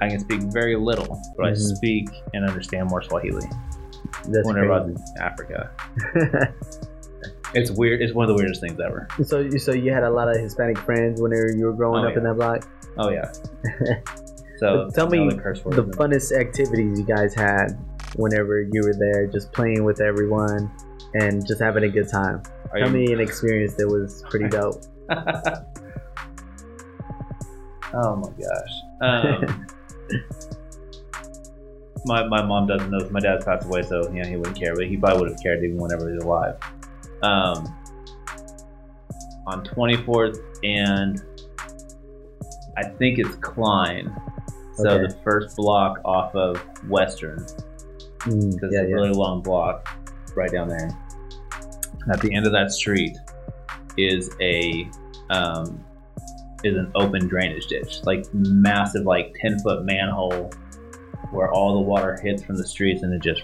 I can speak very little, but I Mhm. speak and understand more Swahili that's whenever crazy. in Africa. It's weird. It's one of the weirdest things ever. so you so you had a lot of Hispanic friends whenever you were growing Oh, up in that block. Oh yeah. So tell me. The funnest activities you guys had whenever you were there, just playing with everyone and just having a good time. Are Tell you- me an experience that was pretty dope. oh my gosh. Um, my, my mom doesn't know. My dad's passed away, so yeah, he wouldn't care. But he probably would have cared even whenever he was alive. Um, on 24th and I think it's Klein. So Okay. the first block off of Western, Mm, because yeah, it's a yeah. really long block right down there. At the end of that street is a um, is an open drainage ditch, like massive, like ten foot manhole, where all the water hits from the streets and it just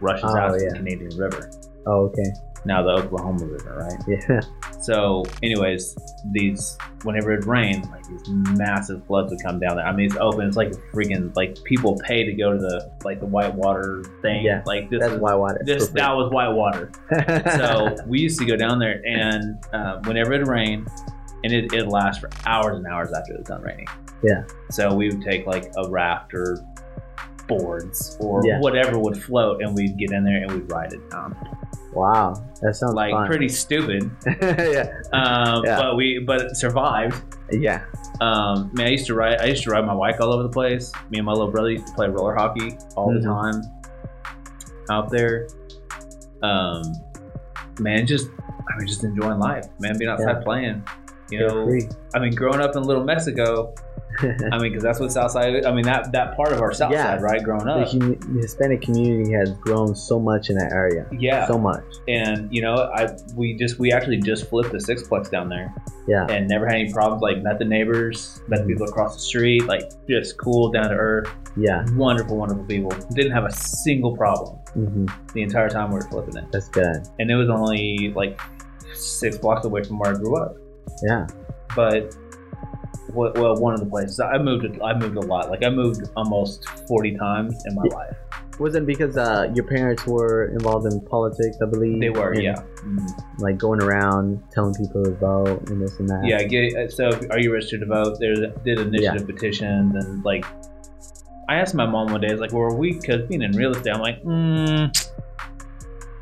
rushes Oh, out to the Canadian River. Oh, okay. Now the Oklahoma River, right? Yeah. So, anyways, these whenever it rained, like these massive floods would come down there. I mean, it's open. It's like a freaking like people pay to go to the like the whitewater thing. Yeah, like this That's is why water. this that was whitewater. So we used to go down there, and uh, whenever it rained, and it it lasts for hours and hours after it's done raining. Yeah. So we would take like a raft or boards or Yeah. whatever would float, and we'd get in there and we'd ride it down. wow, that sounds Like fun. pretty stupid, yeah. um, Yeah. but we but it survived. Yeah. Um, man, I used to ride. I used to ride my bike all over the place. Me and my little brother used to play roller hockey all Mhm. the time out there. Um, man, just I mean, just enjoying life, man, being outside Yeah. playing. You know, I mean, growing up in Little Mexico. I mean, because that's what Southside. I mean, that that part of our South Yeah. Side, right? Growing the, up, hum- the Hispanic community has grown so much in that area. yeah. So much. and you know, I we just we actually just flipped the sixplex down there. Yeah. and never had any problems. Like met the neighbors, met the people across the street, like just cool, down to earth, Yeah. wonderful, wonderful people. Didn't have a single problem hmm the entire time we were flipping it, That's good. and it was only like six blocks away from where I grew up. Yeah. But well, well one of the places I moved, I moved a lot. Like I moved almost forty times in my life. Wasn't because uh, your parents were involved in politics, I believe. They were, and, yeah, Mhm. Like going around telling people to vote and this and that. yeah. Get, so, are you registered to vote? There did initiative petitions and like. I asked my mom one day, I was like, well, were we, because being in real estate, I'm like, hmm,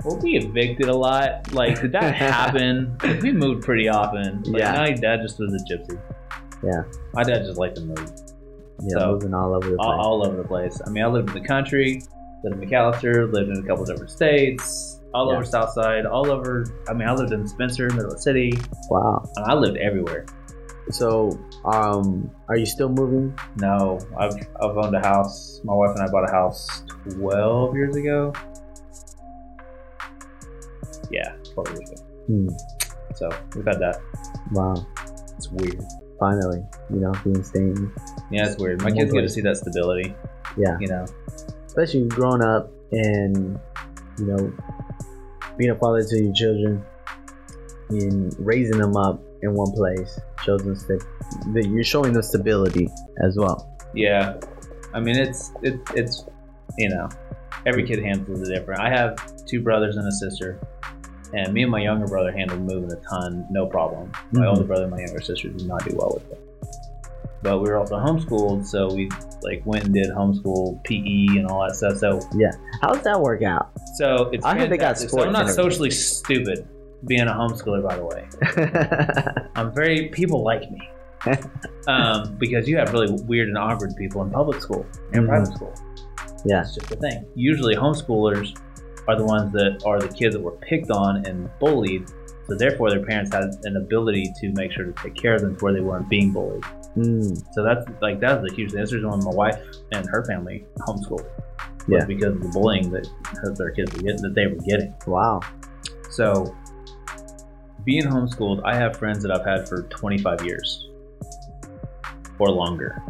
were we evicted a lot? Like, did that happen? we moved pretty often. Like, Yeah. My dad just was a gypsy. Yeah. My dad just liked to move Yeah, So, moving all over the place. all, all over the place. I mean, I lived in the country, lived in McAlester, lived in a couple different states. all Yeah. over South Side, all over. I mean, I lived in Spencer, Middle of City. Wow. and I lived everywhere. So, um, are you still moving? No, I've I've owned a house. My wife and I bought a house twelve years ago. Yeah, twelve years ago. Hmm. So we've had that. Wow. It's weird. Finally, you know, being staying. Yeah, it's weird. My kids get to see that stability. Yeah. You know. especially growing up and you know being a father to your children and raising them up in one place shows them sta- that you're showing them stability as well Yeah. I mean, it's it, it's you know, every kid handles it different. I have two brothers and a sister, and me and my younger brother handled moving a ton, no problem. My Mhm. older brother and my younger sister did not do well with it. But we were also homeschooled, so we like went and did homeschool PE and all that stuff. So yeah, how does that work out so it's I heard they got fantastic. So sports I'm not socially stupid being a homeschooler, by the way. I'm very people like me. um, because you have really weird and awkward people in public school and Mhm. private school. yeah It's just a thing. Usually, homeschoolers are the ones that are the kids that were picked on and bullied. So therefore, their parents had an ability to make sure to take care of them to where they weren't being bullied. mm, So that's like that was a huge. That's the reason why my wife and her family homeschooled. Yeah. because of the bullying that their kids were getting, that they were getting. wow So, being homeschooled, I have friends that I've had for 25 years or longer.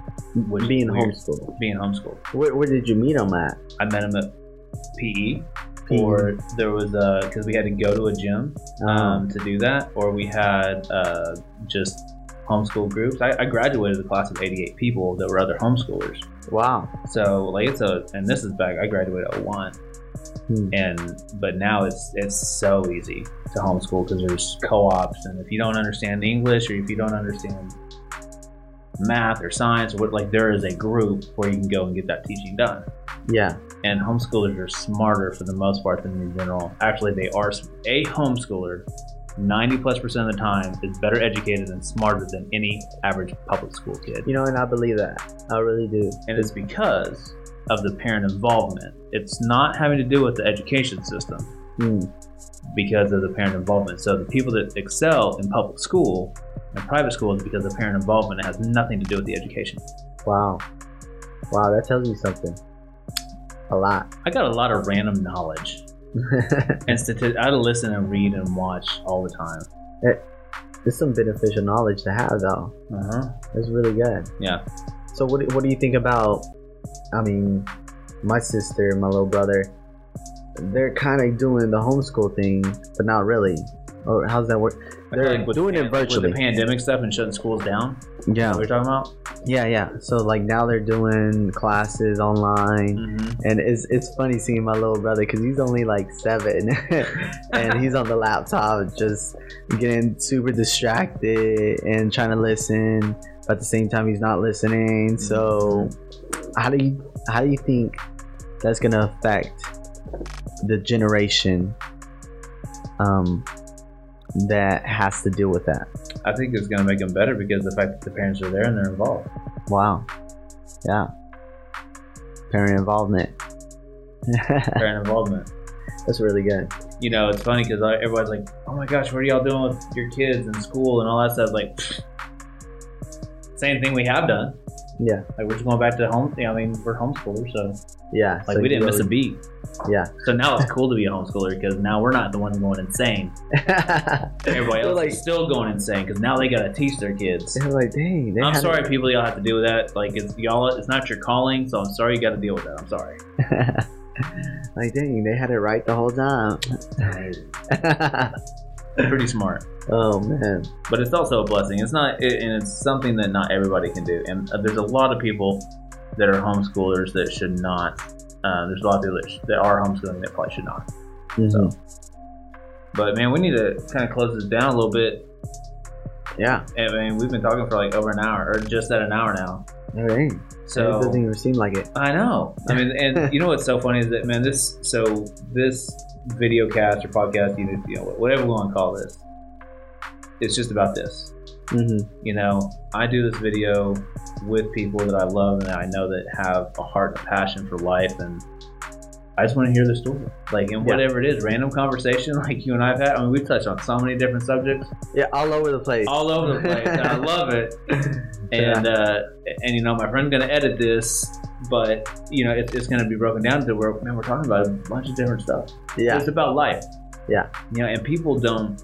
Which being homeschooled Being homeschooled. where, where did you meet them at I met them at PE. Or there was a because we had to go to a gym um, to do that, or we had uh, just homeschool groups. I, I graduated a class of 88 people that were other homeschoolers. wow So like it's a and this is back. I graduated at one, Hmm. and but now it's it's so easy to homeschool because there's co-ops, and if you don't understand English or if you don't understand math or science or what, like there is a group where you can go and get that teaching done. yeah And homeschoolers are smarter for the most part than in general. Actually, they are a homeschooler. 90 plus percent of the time is better educated and smarter than any average public school kid. you know and i believe that i really do and it's because of the parent involvement. It's not having to do with the education system Mm, because of the parent involvement. So the people that excel in public school and private school is because of parent involvement. It has nothing to do with the education. wow wow that tells you something a lot I got a lot of random knowledge and stati- I listen and read and watch all the time. it's some beneficial knowledge to have though Uh huh. That's really good. Yeah. So what do, what do you think about? I mean, my sister, my little brother, they're kind of doing the homeschool thing, but not really. Or how's that work? They're like doing the it virtually. the pandemic stuff and shutting schools down. Yeah, we're talking about? yeah, yeah. So like now they're doing classes online, Mm-hmm. and it's it's funny seeing my little brother because he's only like seven, and he's on the laptop just getting super distracted and trying to listen. But at the same time, he's not listening. So how do you how do you think that's gonna affect the generation um, that has to deal with that? I think it's going to make them better because the fact that the parents are there and they're involved. Wow. Yeah. Parent involvement. Parent involvement. that's really good. you know, it's funny because everybody's like, "Oh my gosh, what are y'all doing with your kids in school and all that stuff?" Like, same thing we have done. Yeah. Like we're just going back to home. I mean, we're homeschoolers, so Yeah. like so we didn't miss a beat. Yeah. So now it's cool to be a homeschooler because now we're not the ones going insane. Everybody else like, is still going insane because now they got to teach their kids. they're like, dang. They I'm sorry, people. Y'all have to deal with that. Like it's y'all. It's not your calling, so I'm sorry you got to deal with that. I'm sorry. Like, dang, they had it right the whole time. Pretty smart. Oh man. but it's also a blessing. It's not, it, and it's something that not everybody can do. And uh, there's a lot of people that are homeschoolers that should not. Uh, there's a lot of people that, sh- that are homeschooling that probably should not. Mhm. But man, we need to kind of close this down a little bit. Yeah. I mean, we've been talking for like over an hour, or just at an hour now. All right. it So doesn't even seem like it. I know. I mean, and you know what's so funny is that man, this so this video cast or podcast, you know whatever we want to call this, it's just about this. hmm you know, I do this video with people that I love and I know that have a heart and a passion for life, and I just want to hear the story. Like, and Yeah. whatever it is, random conversation like you and I've had. I mean, we've touched on so many different subjects, Yeah, all over the place. all over the place, and I love it. And uh, and you know, my friend's gonna edit this, but you know, it's, it's gonna be broken down to where man, we're talking about a bunch of different stuff. yeah, It's about life. Yeah. You know, and people don't.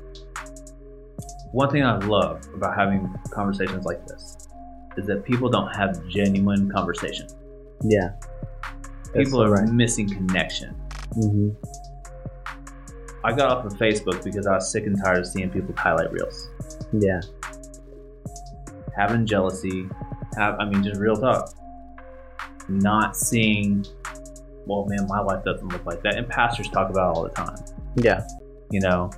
One thing I love about having conversations like this is that people don't have genuine conversation. yeah. People are right. missing connection. hmm I got off of Facebook because I was sick and tired of seeing people's highlight reels, Yeah, having jealousy, have I mean just real talk, not seeing. Well, man, my life doesn't look like that, and pastors talk about it all the time. yeah, you know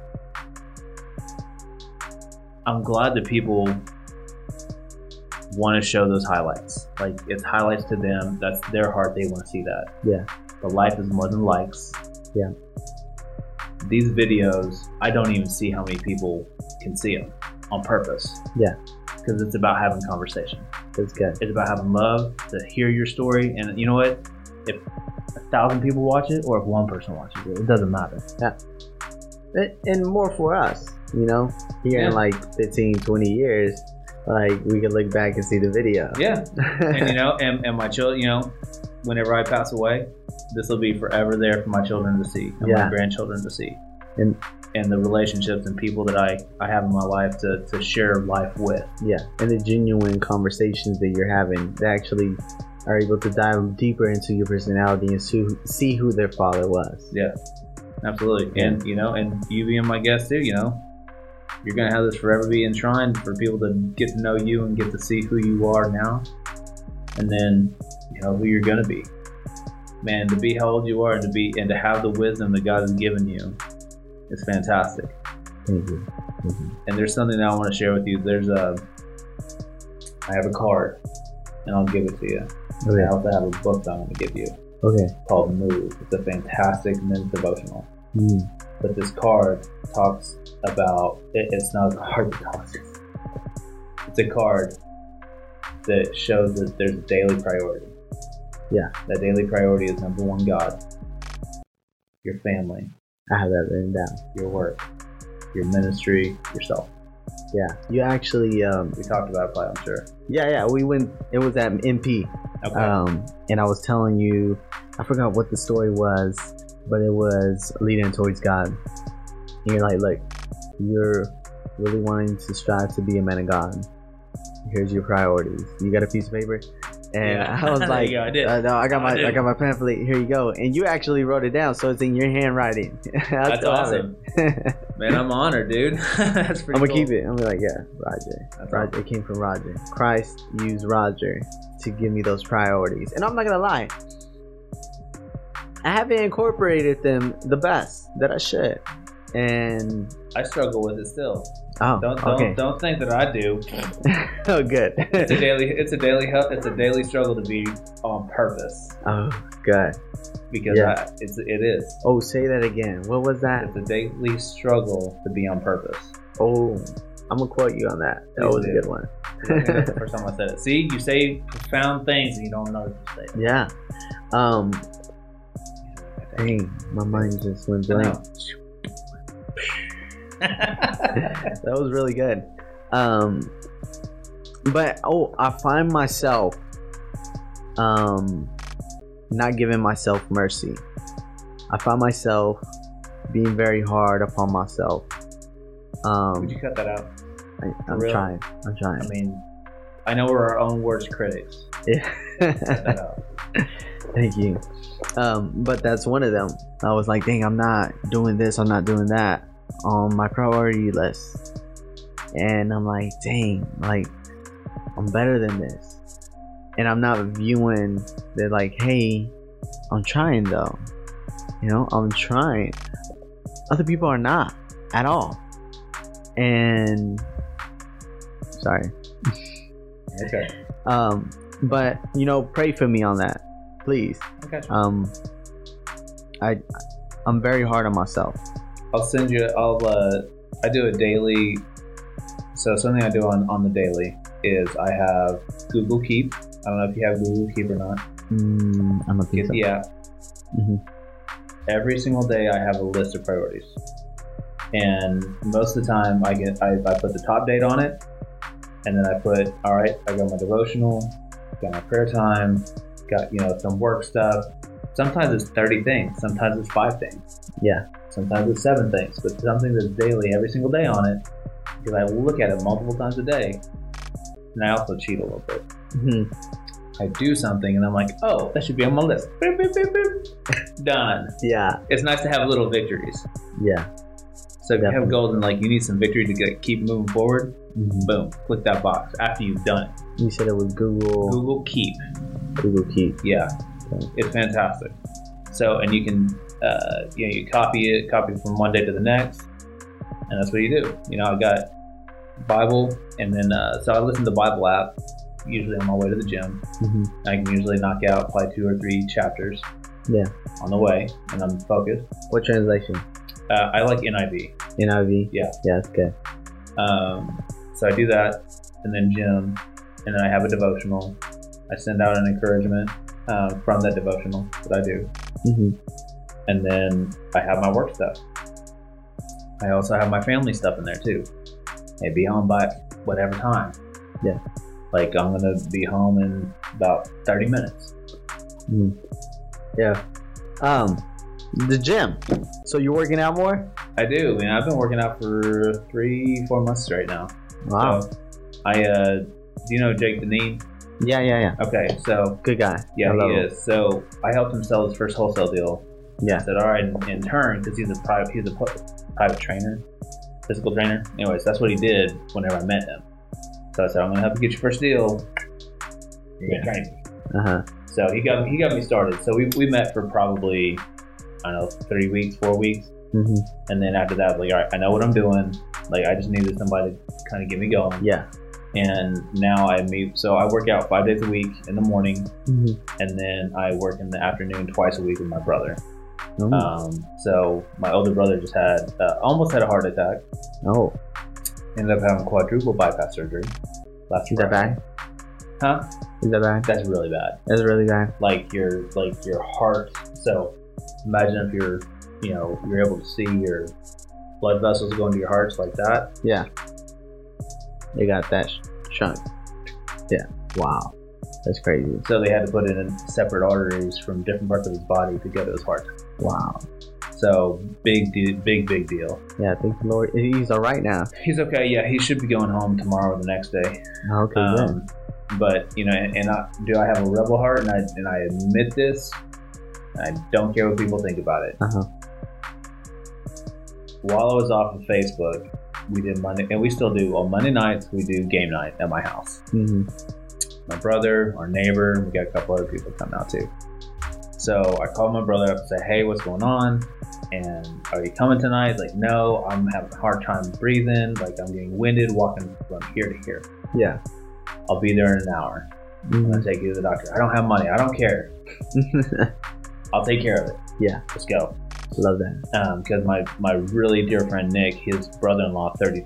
i'm glad that people want to show those highlights like it's highlights to them that's their heart they want to see that Yeah. but life is more than likes Yeah. these videos i don't even see how many people can see them on purpose Yeah. because it's about having conversation it's good. it's about having love to hear your story and you know what if a thousand people watch it or if one person watches it it doesn't matter Yeah. And- and more for us, you know, here in like 15, 20 years, like we can look back and see the video. yeah and you know, and, and my children, you know, whenever I pass away, this will be forever there for my children to see and Yeah. my grandchildren to see, And- and the relationships and people that I I have in my life to to share life with. Yeah, and the genuine conversations that you're having that actually are able to dive deeper into your personality and see, see who their father was. Yeah, absolutely. And you know, and you being my guest too, you know, you're gonna have this forever be enshrined for people to get to know you and get to see who you are now, and then you know who you're gonna be. Man, to be how old you are and to be and to have the wisdom that God has given you is fantastic. Thank you. Thank you. And there's something that I want to share with you. There's a, I have a card, and I'll give it to you. okay. I also have a book that I want to give you Okay. called Move. It's a fantastic men's devotional. Mm. But this card talks about it, it's not a card that talks. It's a card that shows that there's a daily priority. Yeah. That daily priority is number one God, your family, I have that written down. your work, your ministry, yourself. Yeah. You actually, um, We talked about it, probably, I'm sure. yeah, yeah, we went, it was at MP. Okay. Um, and I was telling you, I forgot what the story was, but it was leading towards God. And you're like, look, you're really wanting to strive to be a man of God. Here's your priorities. You got a piece of paper? And Yeah. I was like, go, I did. uh, no, I got I my, did. I got my pamphlet. Here you go. And you actually wrote it down, so it's in your handwriting. I That's awesome. Man, I'm honored, dude. That's pretty I'm gonna cool. keep it. I'm gonna be like, yeah, Roger. That's Roger. awesome. It came from Roger. Christ used Roger to give me those priorities, and I'm not gonna lie. I haven't incorporated them the best that I should, and I struggle with it still. oh, Don't don't, okay, don't think that I do. oh, good. It's a daily it's a daily it's a daily struggle to be on purpose oh, good. because Yeah. I, it's it is. Oh, say that again. What was that? It's a daily struggle to be on purpose. Oh, I'm gonna quote you on that. That Please was a good one. That's the first time I said it. See, you say profound things and you don't know what to say. Yeah. Um. Dang, my mind just went blank. that was really good. Um, but oh, I find myself um not giving myself mercy. I find myself being very hard upon myself. Um, Would you cut that out? I, I'm really? trying. I'm trying. I mean, I know we're our own worst critics. Cut that yeah. out. Thank you. Um, but that's one of them. I was like, dang, I'm not doing this. I'm not doing that on my priority list. And I'm like, dang, like I'm better than this. And I'm not viewing that like, hey, I'm trying though. You know, I'm trying. Other people are not at all. And sorry. Okay. Um, but you know, pray for me on that, please. Okay. Um, I, I'm very hard on myself. I'll send you. I'll. Uh, I do a daily. So something I do on on the daily is I have Google Keep. I don't know if you have Google Keep or not. Mm, I'm a Get piece the app. Mhm. every single day I have a list of priorities, and most of the time I get I, I put the top date on it, and then I put all right, I got my devotional, got my prayer time, got you know some work stuff. Sometimes it's thirty things, sometimes it's five things, Yeah. sometimes it's seven things, but something that's daily every single day on it because I look at it multiple times a day, and I also cheat a little bit. hmm I do something and I'm like, oh, that should be on my list. Boop, boop, boop. Done. Yeah. It's nice to have little victories. Yeah. So if you have goals and like you need some victory to get, keep moving forward, Mhm. boom, click that box after you've done it. You said it was Google. Google Keep. Google Keep. Yeah, Okay. it's fantastic. So and you can, uh, you know, you copy it, copy it from one day to the next, and that's what you do. You know, I got Bible, and then uh, so I listen to the Bible app usually on my way to the gym. hmm I can usually knock out probably two or three chapters. Yeah. On the way, and I'm focused. What translation? Uh, I like NIV. NIV. Yeah. Yeah, it's good. Um, so I do that, and then gym, and then I have a devotional. I send out an encouragement uh, from that devotional that I do, hmm and then I have my work stuff. I also have my family stuff in there too. Hey, be home by whatever time. Yeah. Like I'm gonna be home in about 30 minutes. Yeah. Um, the gym. So you're working out more? I do, and I've been working out for three, four months right now. Wow. So I, uh, do you know Jake Deneen? yeah, yeah, yeah. Okay, so Good guy. yeah, I he him. is. So I helped him sell his first wholesale deal. Yeah. I said, all right, in turn, because he's a private, he's a private trainer, physical trainer. Anyways, that's what he did whenever I met him. So I said, I'm gonna help you get your first deal. You're gonna train. Uh huh. So he got he got me started. So we, we met for probably I don't know three weeks, four weeks, hmm and then after that, like all right, I know what I'm doing. Like I just needed somebody to kind of get me going. Yeah. And now I meet. So I work out five days a week in the morning, hmm and then I work in the afternoon twice a week with my brother. Oh. Um, so my older brother just had uh, almost had a heart attack. oh. Ended up having quadruple bypass surgery. Last Is that Friday. bad? Huh? Is that bad? That's really bad. That's really bad. Like your like your heart. So imagine if you're you know you're able to see your blood vessels going to your hearts like that. Yeah. They got that sh- chunk. Yeah. Wow. That's crazy. So they had to put in separate arteries from different parts of his body to go to his heart. Wow. So big, de- big, big deal. Yeah, thank the Lord. He's all right now. He's okay. Yeah, he should be going home tomorrow or the next day. Okay. Um, but you know, and, and I, do I have a rebel heart? And I and I admit this. I don't care what people think about it. Uh huh. While I was off of Facebook, we did Monday, and we still do on Monday nights. We do game night at my house. hmm My brother, our neighbor, we got a couple other people come out too. So I called my brother up and said, "Hey, what's going on? And are you coming tonight?" He's like, "No, I'm having a hard time breathing. Like I'm getting winded walking from here to here. Yeah. I'll be there in an hour. I'm Mhm. gonna take you to the doctor. I don't have money. I don't care. I'll take care of it. Yeah. let's go. Love that. Um, because my my really dear friend Nick, his brother-in-law, 30,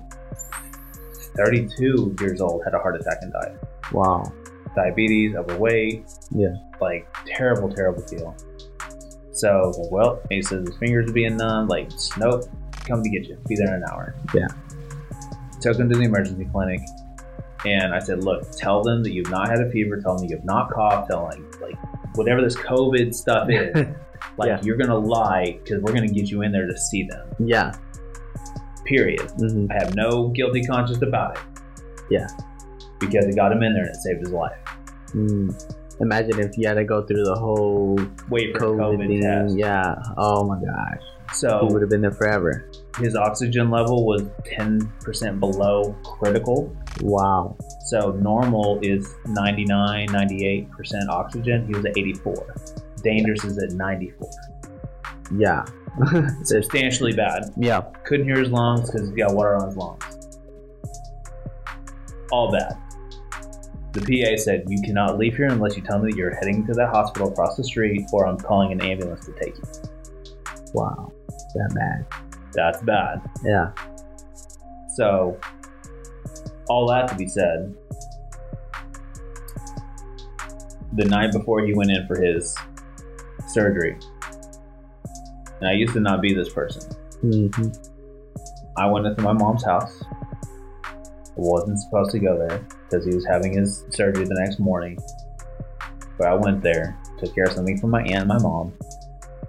32 years old, had a heart attack and died. Wow. Diabetes, overweight. Yeah. Like terrible, terrible deal. So I was like, well, he says his fingers are being numb. Like, nope, come to get you. Be there in an hour. Yeah. Took him to the emergency clinic. And I said, look, tell them that you've not had a fever. Tell them you've not coughed. Tell them, like, like whatever this COVID stuff is. Like Yeah. you're gonna lie because we're gonna get you in there to see them. yeah. Period. hmm I have no guilty conscience about it. Yeah. Because it got him in there and it saved his life. Mm. Imagine if you had to go through the whole Wait for COVID, COVID, thing. test. Yeah. Oh my gosh. So he would have been there forever. his oxygen level was 10% below critical. Wow. So normal is 99, 98% oxygen. He was at 84. Dangerous is at 94. Yeah. Substantially bad. yeah. Couldn't hear his lungs because he's got water on his lungs. All bad. The PA said, You cannot leave here unless you tell me that you're heading to that hospital across the street or I'm calling an ambulance to take you. Wow. That bad. That's bad. Yeah. So, all that to be said, the night before he went in for his surgery, And I used to not be this person. hmm I went into my mom's house. I wasn't supposed to go there because he was having his surgery the next morning. But I went there, took care of something for my aunt and my mom,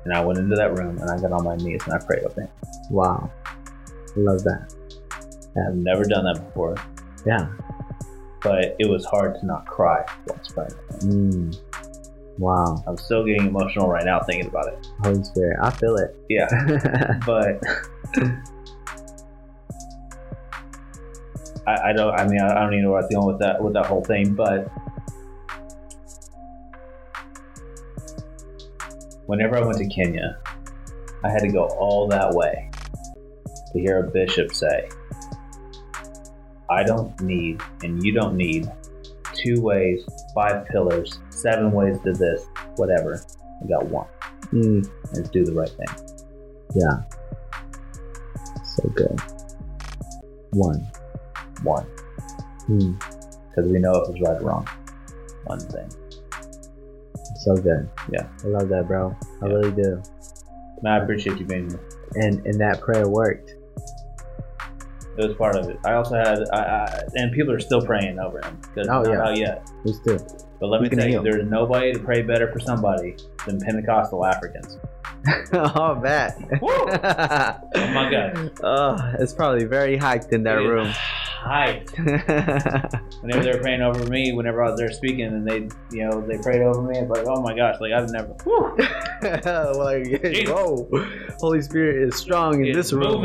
and I went into that room and I got on my knees and I prayed with him. Wow. Love that. I've never done that before, Yeah. but it was hard to not cry whilst praying. Mm. Wow. I'm still getting emotional right now thinking about it. Holy Spirit. I feel it. Yeah, but I, I don't. I mean, I, I don't even know what I'm feeling with that with that whole thing. But whenever I went to Kenya, I had to go all that way to hear a bishop say, "I don't need, and you don't need, two ways, five pillars, seven ways to this, whatever. I got one. mm. Let's do the right thing." Yeah. So good. One. One. Mm. because we know if it's right or wrong. One thing. So good. Yeah. I love that, bro. I Yeah. really do. Man, I appreciate you being here. And and that prayer worked. It was part of it. I also had, I, I, and people are still praying over him Oh, not yeah. out yet. But let He's me tell you, heal. there's nobody to pray better for somebody than Pentecostal Africans. oh, bet. Oh my God. Oh, it's probably very hyped in that It room. Hyped. Whenever they were praying over me, whenever I was there speaking, and they, you know, they prayed over me, it's like, oh my gosh, like I've never. Like, Jesus. whoa, Holy Spirit is strong in It's this room.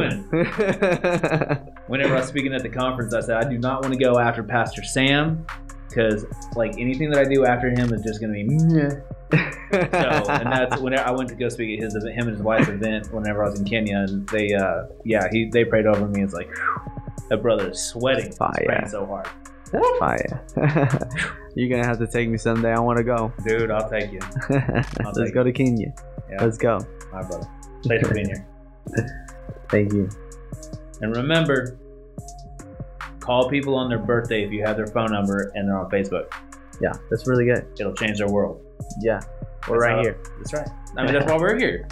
Whenever I was speaking at the conference, I said I do not want to go after Pastor Sam because like anything that I do after him is just going to be. meh. So, and that's whenever I went to go speak at his event, him and his wife's event. Whenever I was in Kenya, and they, uh, yeah, he they prayed over me. It's like whew, that brother is sweating, praying so hard, Fire. You're gonna have to take me someday. I want to go. dude. I'll take you, Let's take go to Kenya. Yeah. Let's go. my brother. Thanks for being here. Thank you. And remember, call people on their birthday if you have their phone number and they're on Facebook. Yeah, that's really good. It'll change their world. Yeah, we're That's right how- here. That's right. I mean, that's why we're here.